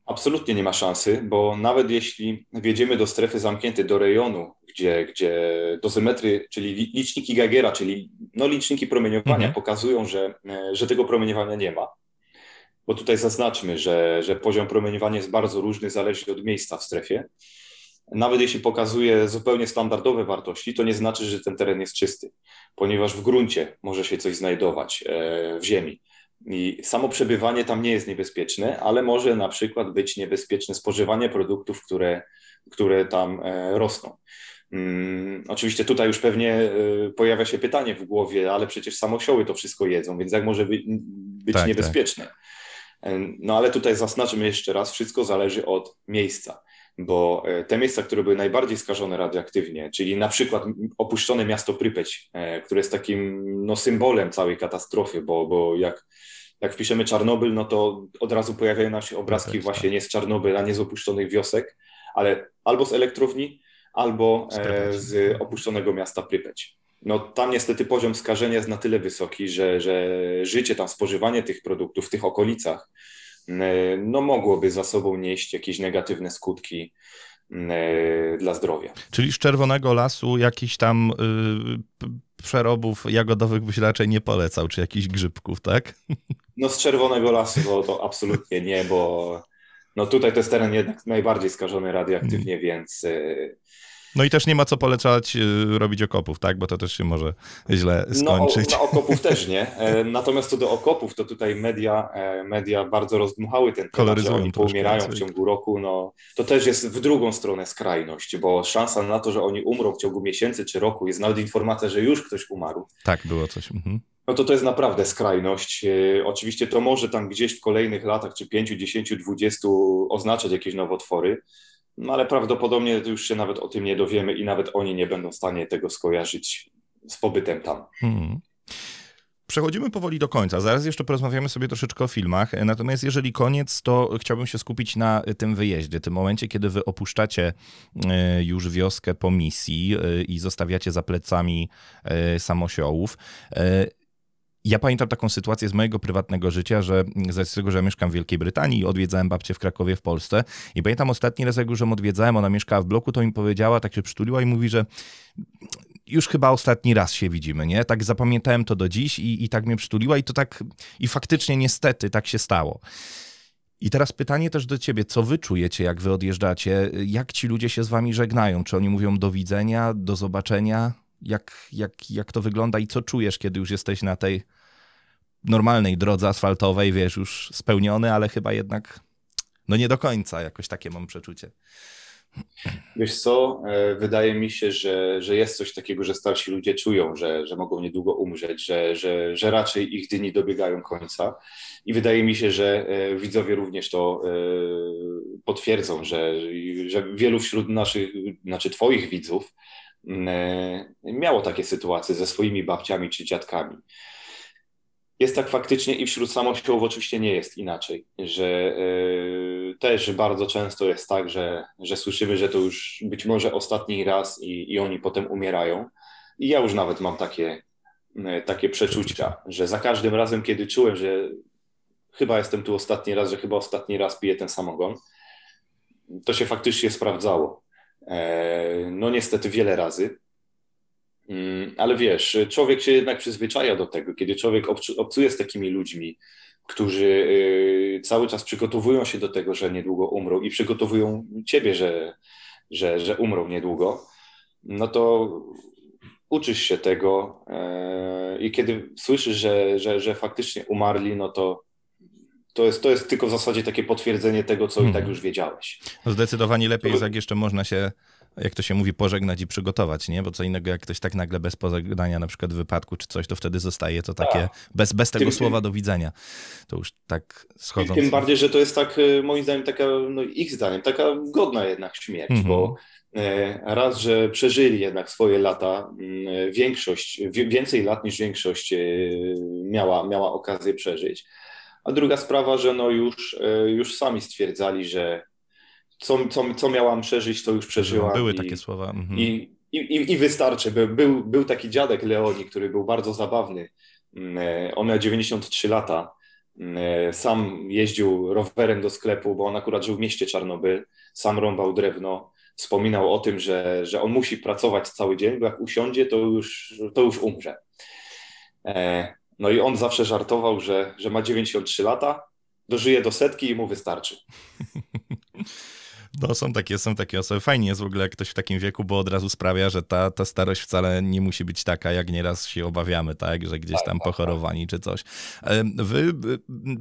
Absolutnie nie ma szansy, bo nawet jeśli wjedziemy do strefy zamkniętej, do rejonu, gdzie, gdzie dozymetry, czyli liczniki Geigera, czyli no, liczniki promieniowania mhm. pokazują, że, że tego promieniowania nie ma, bo tutaj zaznaczmy, że, że poziom promieniowania jest bardzo różny, zależnie od miejsca w strefie. Nawet jeśli pokazuje zupełnie standardowe wartości, to nie znaczy, że ten teren jest czysty, ponieważ w gruncie może się coś znajdować e, w ziemi. I samo przebywanie tam nie jest niebezpieczne, ale może na przykład być niebezpieczne spożywanie produktów, które, które tam e, rosną. Hmm, oczywiście tutaj już pewnie e, pojawia się pytanie w głowie, ale przecież samosioły to wszystko jedzą, więc jak może być, być tak, niebezpieczne? Tak. No ale tutaj zaznaczmy jeszcze raz, wszystko zależy od miejsca, bo te miejsca, które były najbardziej skażone radioaktywnie, czyli na przykład opuszczone miasto Prypeć, które jest takim no, symbolem całej katastrofy, bo, bo jak, jak wpiszemy Czarnobyl, no to od razu pojawiają nam się obrazki tak, właśnie tak. nie z Czarnobyla, nie z opuszczonych wiosek, ale albo z elektrowni, albo e, z opuszczonego miasta Prypeć no tam niestety poziom skażenia jest na tyle wysoki, że, że życie tam, spożywanie tych produktów w tych okolicach no mogłoby za sobą nieść jakieś negatywne skutki dla zdrowia.
Czyli z czerwonego lasu jakichś tam y, przerobów jagodowych byś raczej nie polecał, czy jakichś grzybków, tak?
No z czerwonego lasu to, to absolutnie nie, bo no tutaj to jest teren jednak najbardziej skażony radioaktywnie, mm. więc y,
no i też nie ma co polecać y, robić okopów, tak? Bo to też się może źle skończyć.
No, no okopów też nie. E, natomiast co do okopów, to tutaj media, e, media bardzo rozdmuchały ten temat, że oni poumierają w ciągu roku. No, to też jest w drugą stronę skrajność, bo szansa na to, że oni umrą w ciągu miesięcy czy roku, jest nawet informacja, że już ktoś umarł.
Tak, było coś. Mhm.
No to to jest naprawdę skrajność. E, oczywiście to może tam gdzieś w kolejnych latach, czy 5, 10, 20 oznaczać jakieś nowotwory, no ale prawdopodobnie już się nawet o tym nie dowiemy i nawet oni nie będą w stanie tego skojarzyć z pobytem tam. Hmm.
Przechodzimy powoli do końca. Zaraz jeszcze porozmawiamy sobie troszeczkę o filmach. Natomiast jeżeli koniec, to chciałbym się skupić na tym wyjeździe, tym momencie, kiedy wy opuszczacie e, już wioskę po misji e, i zostawiacie za plecami e, samosiołów. Ja pamiętam taką sytuację z mojego prywatnego życia, że z tego, że ja mieszkam w Wielkiej Brytanii, odwiedzałem babcię w Krakowie w Polsce i pamiętam ostatni raz, jak już ją odwiedzałem, ona mieszkała w bloku, to mi powiedziała, tak się przytuliła i mówi, że już chyba ostatni raz się widzimy, nie? Tak zapamiętałem to do dziś i, i tak mnie przytuliła i to tak, i faktycznie niestety tak się stało. I teraz pytanie też do ciebie, co wy czujecie, jak wy odjeżdżacie? Jak ci ludzie się z wami żegnają? Czy oni mówią do widzenia, do zobaczenia? Jak, jak, jak to wygląda i co czujesz, kiedy już jesteś na tej normalnej drodze asfaltowej, wiesz, już spełniony, ale chyba jednak no nie do końca, jakoś takie mam przeczucie.
Wiesz co, e, wydaje mi się, że, że jest coś takiego, że starsi ludzie czują, że, że mogą niedługo umrzeć, że, że, że raczej ich dni dobiegają końca. I wydaje mi się, że e, widzowie również to e, potwierdzą, że, że wielu wśród naszych, znaczy Twoich widzów, miało takie sytuacje ze swoimi babciami czy dziadkami. Jest tak faktycznie i wśród samosiołów oczywiście nie jest inaczej, że yy, też bardzo często jest tak, że, że słyszymy, że to już być może ostatni raz i, i oni potem umierają. I ja już nawet mam takie, yy, takie przeczucia, że za każdym razem, kiedy czułem, że chyba jestem tu ostatni raz, że chyba ostatni raz piję ten samogon, to się faktycznie sprawdzało. Yy, no niestety wiele razy. Mm, ale wiesz, człowiek się jednak przyzwyczaja do tego, kiedy człowiek obcuje z takimi ludźmi, którzy y, cały czas przygotowują się do tego, że niedługo umrą i przygotowują ciebie, że, że, że umrą niedługo, no to uczysz się tego e, i kiedy słyszysz, że, że, że faktycznie umarli, no to to jest, to jest tylko w zasadzie takie potwierdzenie tego, co i tak mhm. już wiedziałeś.
No zdecydowanie lepiej jest, jak jeszcze można się jak to się mówi, pożegnać i przygotować, nie? Bo co innego, jak ktoś tak nagle bez pożegnania, na przykład wypadku czy coś, to wtedy zostaje to takie, tak. bez, bez tego tym, słowa do widzenia. To już tak schodząc.
Tym bardziej, że to jest tak, e, moim zdaniem, taka, no ich zdaniem, taka godna jednak śmierć, bo e, raz, że przeżyli jednak swoje lata, mm, większość, więcej lat niż większość e, miała, miała okazję przeżyć. A druga sprawa, że no już, już sami stwierdzali, że co, co, co miałam przeżyć, to już przeżyłam.
Były
i,
takie słowa. Mhm.
I, i, I wystarczy. Był, był taki dziadek Leoni, który był bardzo zabawny. Mm, e, on miał 93 lata. Mm, e, sam jeździł rowerem do sklepu, bo on akurat żył w mieście Czarnobyl. Sam rąbał drewno. Wspominał o tym, że, że on musi pracować cały dzień, bo jak usiądzie, to już, to już umrze. No i on zawsze żartował, że, że ma 93 lata, dożyje do setki i mu wystarczy.
No są takie, są takie osoby. Fajnie jest w ogóle jak ktoś w takim wieku, bo od razu sprawia, że ta, ta starość wcale nie musi być taka, jak nieraz się obawiamy, tak? Że gdzieś tak, tam tak, tak. pochorowani czy coś. Wy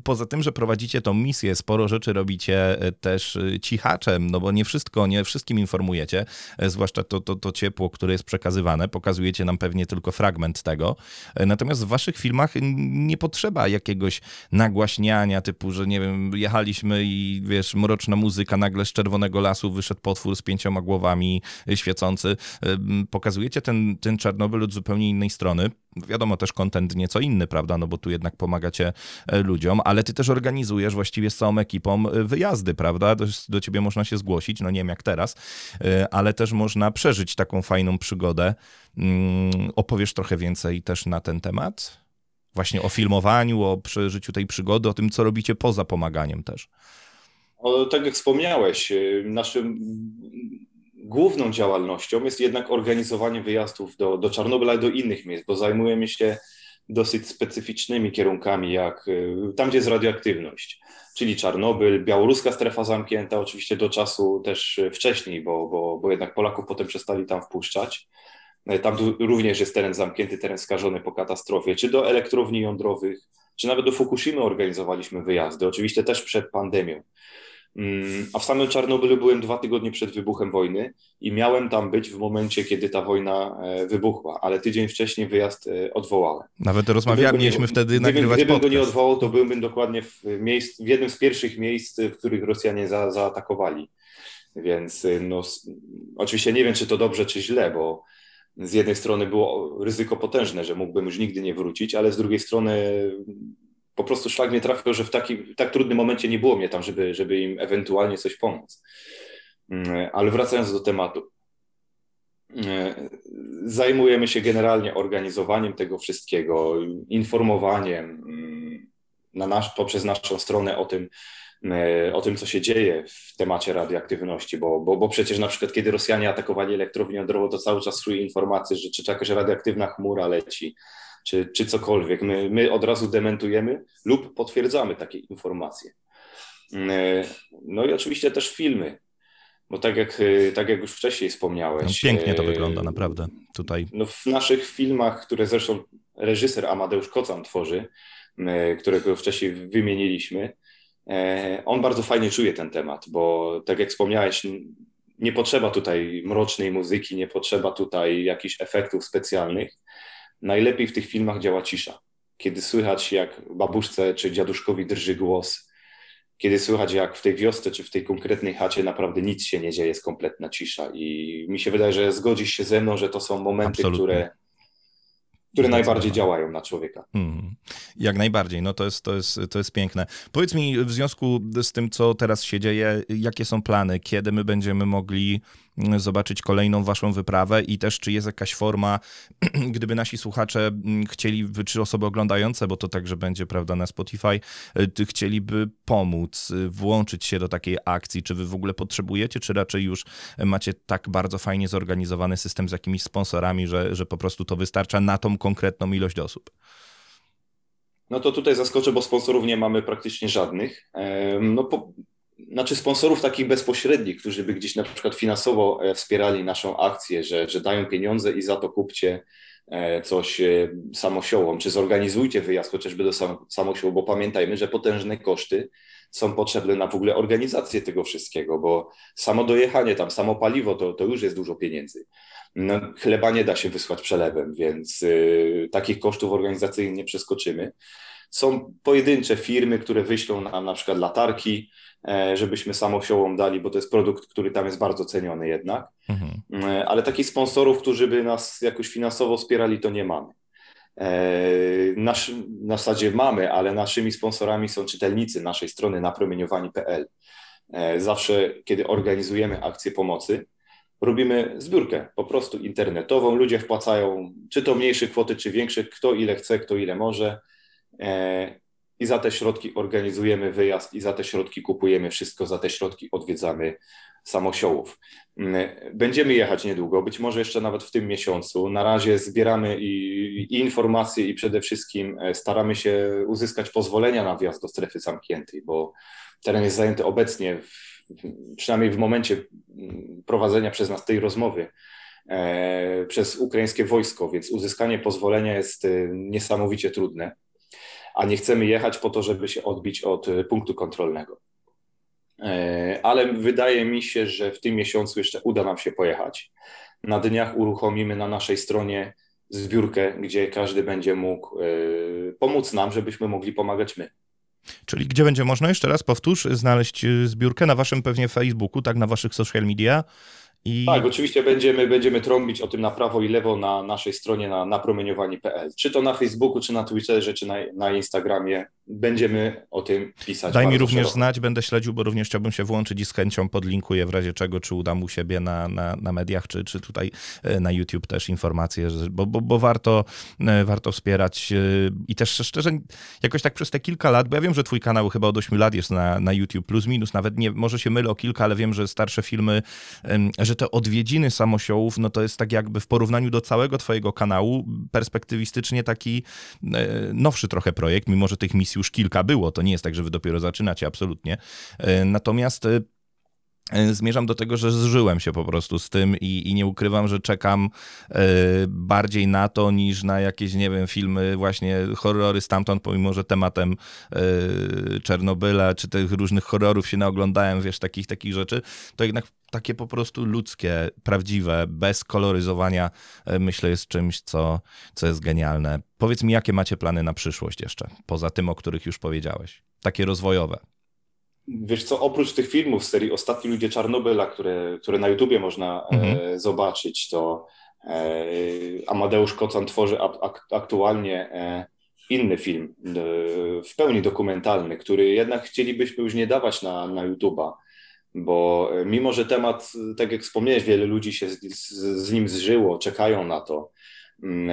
poza tym, że prowadzicie tą misję, sporo rzeczy robicie e, też e, cichaczem, no bo nie wszystko, nie wszystkim informujecie, e, zwłaszcza to, to, to ciepło, które jest przekazywane. Pokazujecie nam pewnie tylko fragment tego. Natomiast w waszych filmach nie potrzeba jakiegoś nagłaśniania, typu, że nie wiem, jechaliśmy i wiesz, mroczna muzyka nagle z czerwonego czerwonego lasu wyszedł potwór z pięcioma głowami y, świecący. Pokazujecie ten, ten Czarnobyl od zupełnie innej strony. Wiadomo, też kontent nieco inny, prawda, no bo tu jednak pomagacie e, ludziom, ale ty też organizujesz właściwie z całą ekipą e, wyjazdy, prawda? Do, do ciebie można się zgłosić, no nie wiem jak teraz, e, ale też można przeżyć taką fajną przygodę. Mm, opowiesz trochę więcej też na ten temat? Właśnie o filmowaniu, o przeżyciu tej przygody, o tym, co robicie poza pomaganiem też.
Tak jak wspomniałeś, y, naszym główną działalnością jest jednak organizowanie wyjazdów do, do Czarnobyla i do innych miejsc, bo zajmujemy się dosyć specyficznymi kierunkami, jak y, tam, gdzie jest radioaktywność, czyli Czarnobyl, białoruska strefa zamknięta, oczywiście do czasu też wcześniej, bo, bo, bo jednak Polaków potem przestali tam wpuszczać. Tam również jest teren zamknięty, teren skażony po katastrofie, czy do elektrowni jądrowych, czy nawet do Fukushimy organizowaliśmy wyjazdy, oczywiście też przed pandemią. Mm, a w samym Czarnobylu byłem dwa tygodnie przed wybuchem wojny i miałem tam być w momencie, kiedy ta wojna e, wybuchła, ale tydzień wcześniej wyjazd e, odwołałem.
Nawet rozmawialiśmy, mieliśmy wtedy gdybym, nagrywać
Gdybym
podcast.
go nie odwołał, to byłbym dokładnie w, miejsc, w jednym z pierwszych miejsc, w których Rosjanie za, zaatakowali. Więc e, no, oczywiście nie wiem, czy to dobrze, czy źle, bo z jednej strony było ryzyko potężne, że mógłbym już nigdy nie wrócić, ale z drugiej strony po prostu szlak mnie trafił, że w, taki, w tak trudnym momencie nie było mnie tam, żeby, żeby im ewentualnie coś pomóc. Mm, ale wracając do tematu. Mm, zajmujemy się generalnie organizowaniem tego wszystkiego, informowaniem mm, na nasz, poprzez naszą stronę o tym, o tym, co się dzieje w temacie radioaktywności, bo, bo, bo przecież na przykład kiedy Rosjanie atakowali elektrownię jądrową, to cały czas szły informacje, że czy jakaś radioaktywna chmura leci, czy, czy cokolwiek. My, my od razu dementujemy lub potwierdzamy takie informacje. E, no i oczywiście też filmy, bo tak jak, e, tak jak już wcześniej wspomniałeś.
No, pięknie to e, wygląda, naprawdę. Tutaj.
No w naszych filmach, które zresztą reżyser Amadeusz Kocan tworzy, którego wcześniej wymieniliśmy, on bardzo fajnie czuje ten temat, bo tak jak wspomniałeś, nie potrzeba tutaj mrocznej muzyki, nie potrzeba tutaj jakichś efektów specjalnych najlepiej w tych filmach działa cisza. Kiedy słychać, jak babuszce czy dziaduszkowi drży głos, kiedy słychać, jak w tej wiosce czy w tej konkretnej chacie naprawdę nic się nie dzieje, jest kompletna cisza. I mi się wydaje, że zgodzisz się ze mną, że to są momenty, Absolutnie. które które najbardziej działają na człowieka. Hmm.
Jak najbardziej, no to jest, to, jest, to jest piękne. Powiedz mi w związku z tym, co teraz się dzieje, jakie są plany, kiedy my będziemy mogli zobaczyć kolejną waszą wyprawę i też czy jest jakaś forma, gdyby nasi słuchacze mm, chcieli, czy osoby oglądające, bo to także będzie, prawda, na Spotify, y, chcieliby pomóc, y, włączyć się do takiej akcji, czy wy w ogóle potrzebujecie, czy raczej już macie tak bardzo fajnie zorganizowany system z jakimiś sponsorami, że, że po prostu to wystarcza na tą konkretną ilość osób?
No to tutaj zaskoczę, bo sponsorów nie mamy praktycznie żadnych. No po, znaczy sponsorów takich bezpośrednich, którzy by gdzieś na przykład finansowo e, wspierali naszą akcję, że, że dają pieniądze i za to kupcie e, coś samosiołom, czy zorganizujcie wyjazd chociażby do sam, samosiołu, bo pamiętajmy, że potężne koszty są potrzebne na w ogóle organizację tego wszystkiego, bo samo dojechanie tam, samo paliwo to, to już jest dużo pieniędzy. No, chleba nie da się wysłać przelewem, więc y, takich kosztów organizacyjnych nie przeskoczymy. Są pojedyncze firmy, które wyślą nam na przykład latarki, e, żebyśmy samosiołom dali, bo to jest produkt, który tam jest bardzo ceniony jednak. Mhm. E, ale takich sponsorów, którzy by nas jakoś finansowo wspierali, to nie mamy. E, nasz, na zasadzie mamy, ale naszymi sponsorami są czytelnicy naszej strony napromieniowani.pl. Zawsze, kiedy organizujemy akcję pomocy, robimy zbiórkę po prostu internetową. Ludzie wpłacają czy to mniejsze kwoty, czy większe, kto ile chce, kto ile może. I za te środki organizujemy wyjazd, i za te środki kupujemy wszystko, za te środki odwiedzamy samosiołów. Mm, będziemy jechać niedługo, być może jeszcze nawet w tym miesiącu. Na razie zbieramy i, i informacje, i przede wszystkim e, staramy się uzyskać pozwolenia na wjazd do strefy zamkniętej, bo teren jest zajęty obecnie w przynajmniej w momencie mm, prowadzenia przez nas tej rozmowy, e, przez ukraińskie wojsko, więc uzyskanie pozwolenia jest e, niesamowicie trudne, a nie chcemy jechać po to, żeby się odbić od e, punktu kontrolnego. Ale wydaje mi się, że w tym miesiącu jeszcze uda nam się pojechać. Na dniach uruchomimy na naszej stronie zbiórkę, gdzie każdy będzie mógł pomóc nam, żebyśmy mogli pomagać my.
Czyli gdzie będzie można, jeszcze raz powtórz, znaleźć y, zbiórkę na waszym pewnie Facebooku, tak, na waszych social media,
i... Tak, oczywiście będziemy, będziemy trąbić o tym na prawo i lewo na naszej stronie na napromieniowani.pl. Czy to na Facebooku, czy na Twitterze, czy na, na Instagramie. Będziemy o tym pisać.
Daj mi również szeroko. znać, będę śledził, bo również chciałbym się włączyć i z chęcią podlinkuję w razie czego, czy uda mu siebie na, na, na mediach, czy, czy tutaj e, na YouTube też informacje, bo, bo, bo warto, e, warto wspierać e, i też szczerze, jakoś tak przez te kilka lat, bo ja wiem, że twój kanał chyba od 8 lat jest na, na YouTube, plus minus, nawet nie, może się mylę o kilka, ale wiem, że starsze filmy, że te odwiedziny samosiołów, no to jest tak jakby w porównaniu do całego twojego kanału perspektywistycznie taki nowszy trochę projekt, mimo że tych misji już kilka było, to nie jest tak, że wy dopiero zaczynacie, absolutnie. E, natomiast e, E, zmierzam do tego, że zżyłem się po prostu z tym i, i nie ukrywam, że czekam bardziej na to niż na jakieś, nie wiem, filmy, właśnie horrory stamtąd, pomimo że tematem Czernobyla czy tych różnych horrorów się naoglądałem, wiesz, takich, takich rzeczy, to jednak takie po prostu ludzkie, prawdziwe, bez koloryzowania, y, myślę, jest czymś, co, co jest genialne. Powiedz mi, jakie macie plany na przyszłość jeszcze, poza tym, o których już powiedziałeś, takie rozwojowe.
Wiesz co, oprócz tych filmów z serii Ostatni Ludzie Czarnobyla, które, które na YouTubie można e, mhm. e, zobaczyć, to e, Amadeusz Kocan tworzy ak aktualnie e, inny film, e, w pełni dokumentalny, który jednak chcielibyśmy już nie dawać na, na YouTuba, bo e, mimo, że temat, tak jak wspomniałeś, wiele ludzi się z, z, z nim zżyło, czekają na to, mm,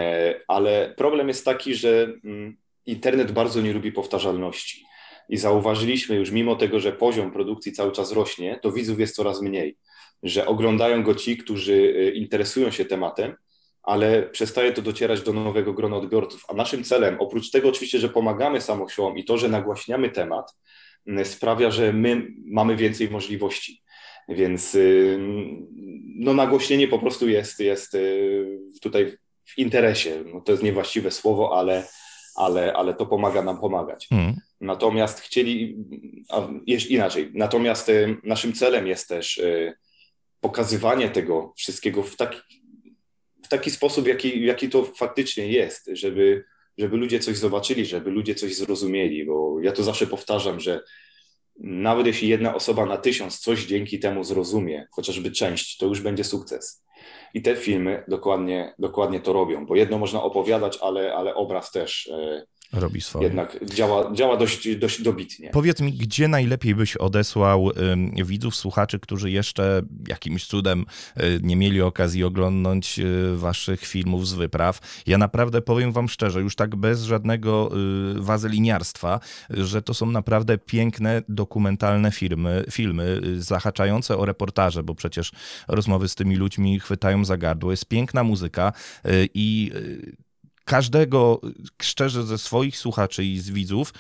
ale problem jest taki, że mm, internet bardzo nie lubi powtarzalności i zauważyliśmy już, mimo tego, że poziom produkcji cały czas rośnie, to widzów jest coraz mniej, że oglądają go ci, którzy interesują się tematem, ale przestaje to docierać do nowego grona odbiorców. A naszym celem, oprócz tego oczywiście, że pomagamy samochłom i to, że nagłaśniamy temat, sprawia, że my mamy więcej możliwości. Więc y, no, nagłośnienie po prostu jest, jest tutaj w interesie. No, to jest niewłaściwe słowo, ale, ale, ale to pomaga nam pomagać. Mm. Natomiast chcieli, a inaczej, natomiast y, naszym celem jest też y, pokazywanie tego wszystkiego w taki, w taki sposób, jaki, jaki to faktycznie jest, żeby, żeby ludzie coś zobaczyli, żeby ludzie coś zrozumieli, bo ja to zawsze powtarzam, że nawet jeśli jedna osoba na tysiąc coś dzięki temu zrozumie, chociażby część, to już będzie sukces. I te filmy dokładnie, dokładnie to robią, bo jedno można opowiadać, ale, ale obraz też y,
robi swoje.
Jednak działa, działa dość, dość dobitnie.
Powiedz mi, gdzie najlepiej byś odesłał y, widzów, słuchaczy, którzy jeszcze jakimś cudem y, nie mieli okazji oglądnąć y, waszych filmów z wypraw. Ja naprawdę powiem wam szczerze, już tak bez żadnego y, wazeliniarstwa, że to są naprawdę piękne, dokumentalne filmy, filmy zahaczające o reportaże, bo przecież rozmowy z tymi ludźmi chwytają za gardło. Jest piękna muzyka i każdego, szczerze ze swoich słuchaczy i z widzów,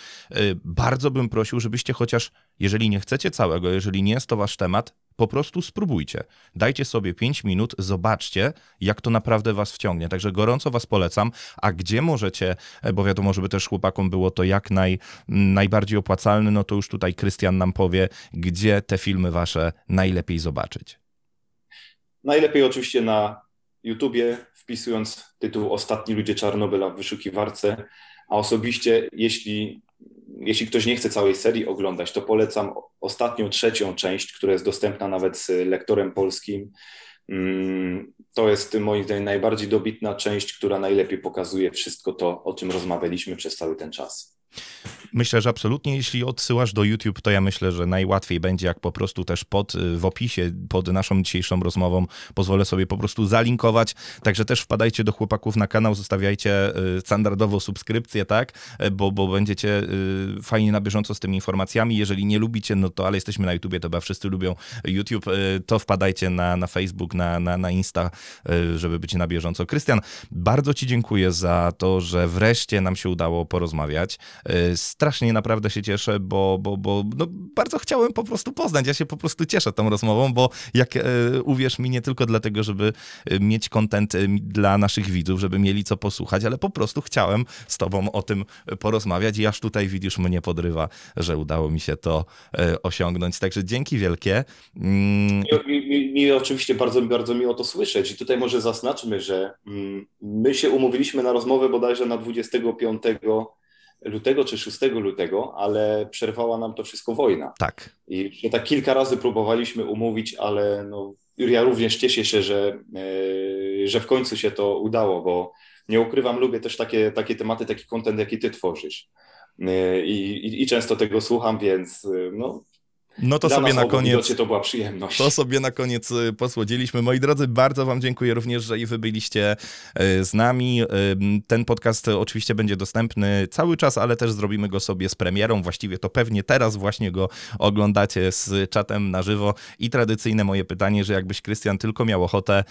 bardzo bym prosił, żebyście chociaż, jeżeli nie chcecie całego, jeżeli nie jest to wasz temat, po prostu spróbujcie. Dajcie sobie 5 minut, zobaczcie, jak to naprawdę was wciągnie. Także gorąco was polecam. A gdzie możecie, e, bo wiadomo, żeby też chłopakom było to jak naj, najbardziej opłacalne, no to już tutaj Krystian nam powie, gdzie te filmy wasze najlepiej zobaczyć.
Najlepiej oczywiście na YouTubie, wpisując tytuł Ostatni ludzie Czarnobyla w wyszukiwarce. A osobiście, jeśli jeśli ktoś nie chce całej serii oglądać, to polecam ostatnią, trzecią część, która jest dostępna nawet z lektorem polskim. Mm, to jest moim zdaniem najbardziej dobitna część, która najlepiej pokazuje wszystko to, o czym rozmawialiśmy przez cały ten czas.
Myślę, że absolutnie, jeśli odsyłasz do YouTube, to ja myślę, że najłatwiej będzie, jak po prostu też pod, y, w opisie pod naszą dzisiejszą rozmową pozwolę sobie po prostu zalinkować. Także też wpadajcie do chłopaków na kanał, zostawiajcie y, standardowo subskrypcję, tak? Y, bo, bo będziecie fajnie na bieżąco z tymi informacjami. Jeżeli nie lubicie, no to ale jesteśmy na YouTubie, to chyba wszyscy lubią YouTube, to wpadajcie na, na Facebook, na, na, na Insta, żeby być na bieżąco. Krystian, bardzo Ci dziękuję za to, że wreszcie nam się udało porozmawiać strasznie naprawdę się cieszę, bo, bo, bo no, bardzo chciałem po prostu poznać. Ja się po prostu cieszę tą rozmową, bo jak e, uwierz mi, nie tylko dlatego, żeby e, mieć kontent dla naszych widzów, żeby mieli co posłuchać, ale po prostu chciałem z tobą o tym porozmawiać i aż tutaj widzisz mnie podrywa, że udało mi się to osiągnąć. Także dzięki wielkie.
Mm. Mi, mi, mi, oczywiście bardzo, bardzo miło to słyszeć i tutaj może zaznaczmy, że mm, my się umówiliśmy na rozmowę bodajże na 25 lutego czy 6 lutego, ale przerwała nam to wszystko wojna.
Tak.
I tak kilka razy próbowaliśmy umówić, ale no, ja również cieszę się, że, e, że w końcu się to udało, bo nie ukrywam, lubię też takie, takie tematy, taki kontent, jaki ty tworzysz. E, I, i, I, często tego słucham, więc e, no,
no to Dla sobie na koniec.
To była przyjemność.
To sobie na koniec y, posłodziliśmy. Moi drodzy, bardzo Wam dziękuję również, że i Wy byliście y, z nami. Y, ten podcast oczywiście będzie dostępny cały czas, ale też zrobimy go sobie z premierą. Właściwie to pewnie teraz właśnie go oglądacie z czatem na żywo. I tradycyjne moje pytanie, że jakbyś Krystian tylko miał ochotę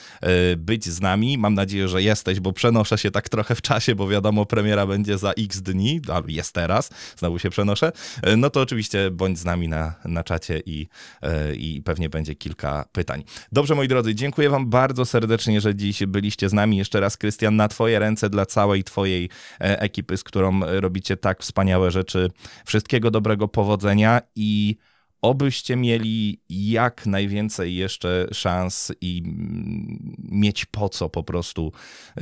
być z nami, mam nadzieję, że jesteś, bo przenoszę się tak trochę w czasie, bo wiadomo, premiera będzie za x dni, albo jest teraz, znowu się przenoszę. No to oczywiście bądź z nami na, na czacie czacie i, e, i pewnie będzie kilka pytań. Dobrze, moi drodzy, dziękuję Wam bardzo serdecznie, że dziś byliście z nami. Jeszcze raz, Krystian, na Twoje ręce dla całej Twojej e, ekipy, z którą robicie tak wspaniałe rzeczy. Wszystkiego dobrego, powodzenia i obyście mieli jak najwięcej jeszcze szans i mm, mieć po co po prostu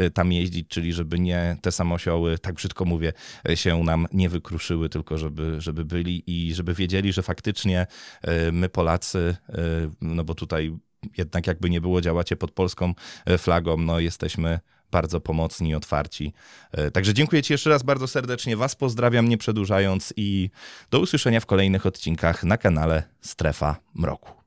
y, tam jeździć, czyli żeby nie te samosioły, tak brzydko mówię, y, się nam nie wykruszyły, tylko żeby, żeby byli i żeby wiedzieli, że faktycznie y, my Polacy, no bo tutaj jednak jakby nie było działacie pod polską flagą, no jesteśmy bardzo pomocni i otwarci. E, także dziękuję Ci jeszcze raz bardzo serdecznie. Was pozdrawiam, nie przedłużając, i do usłyszenia w kolejnych odcinkach na kanale Strefa Mroku.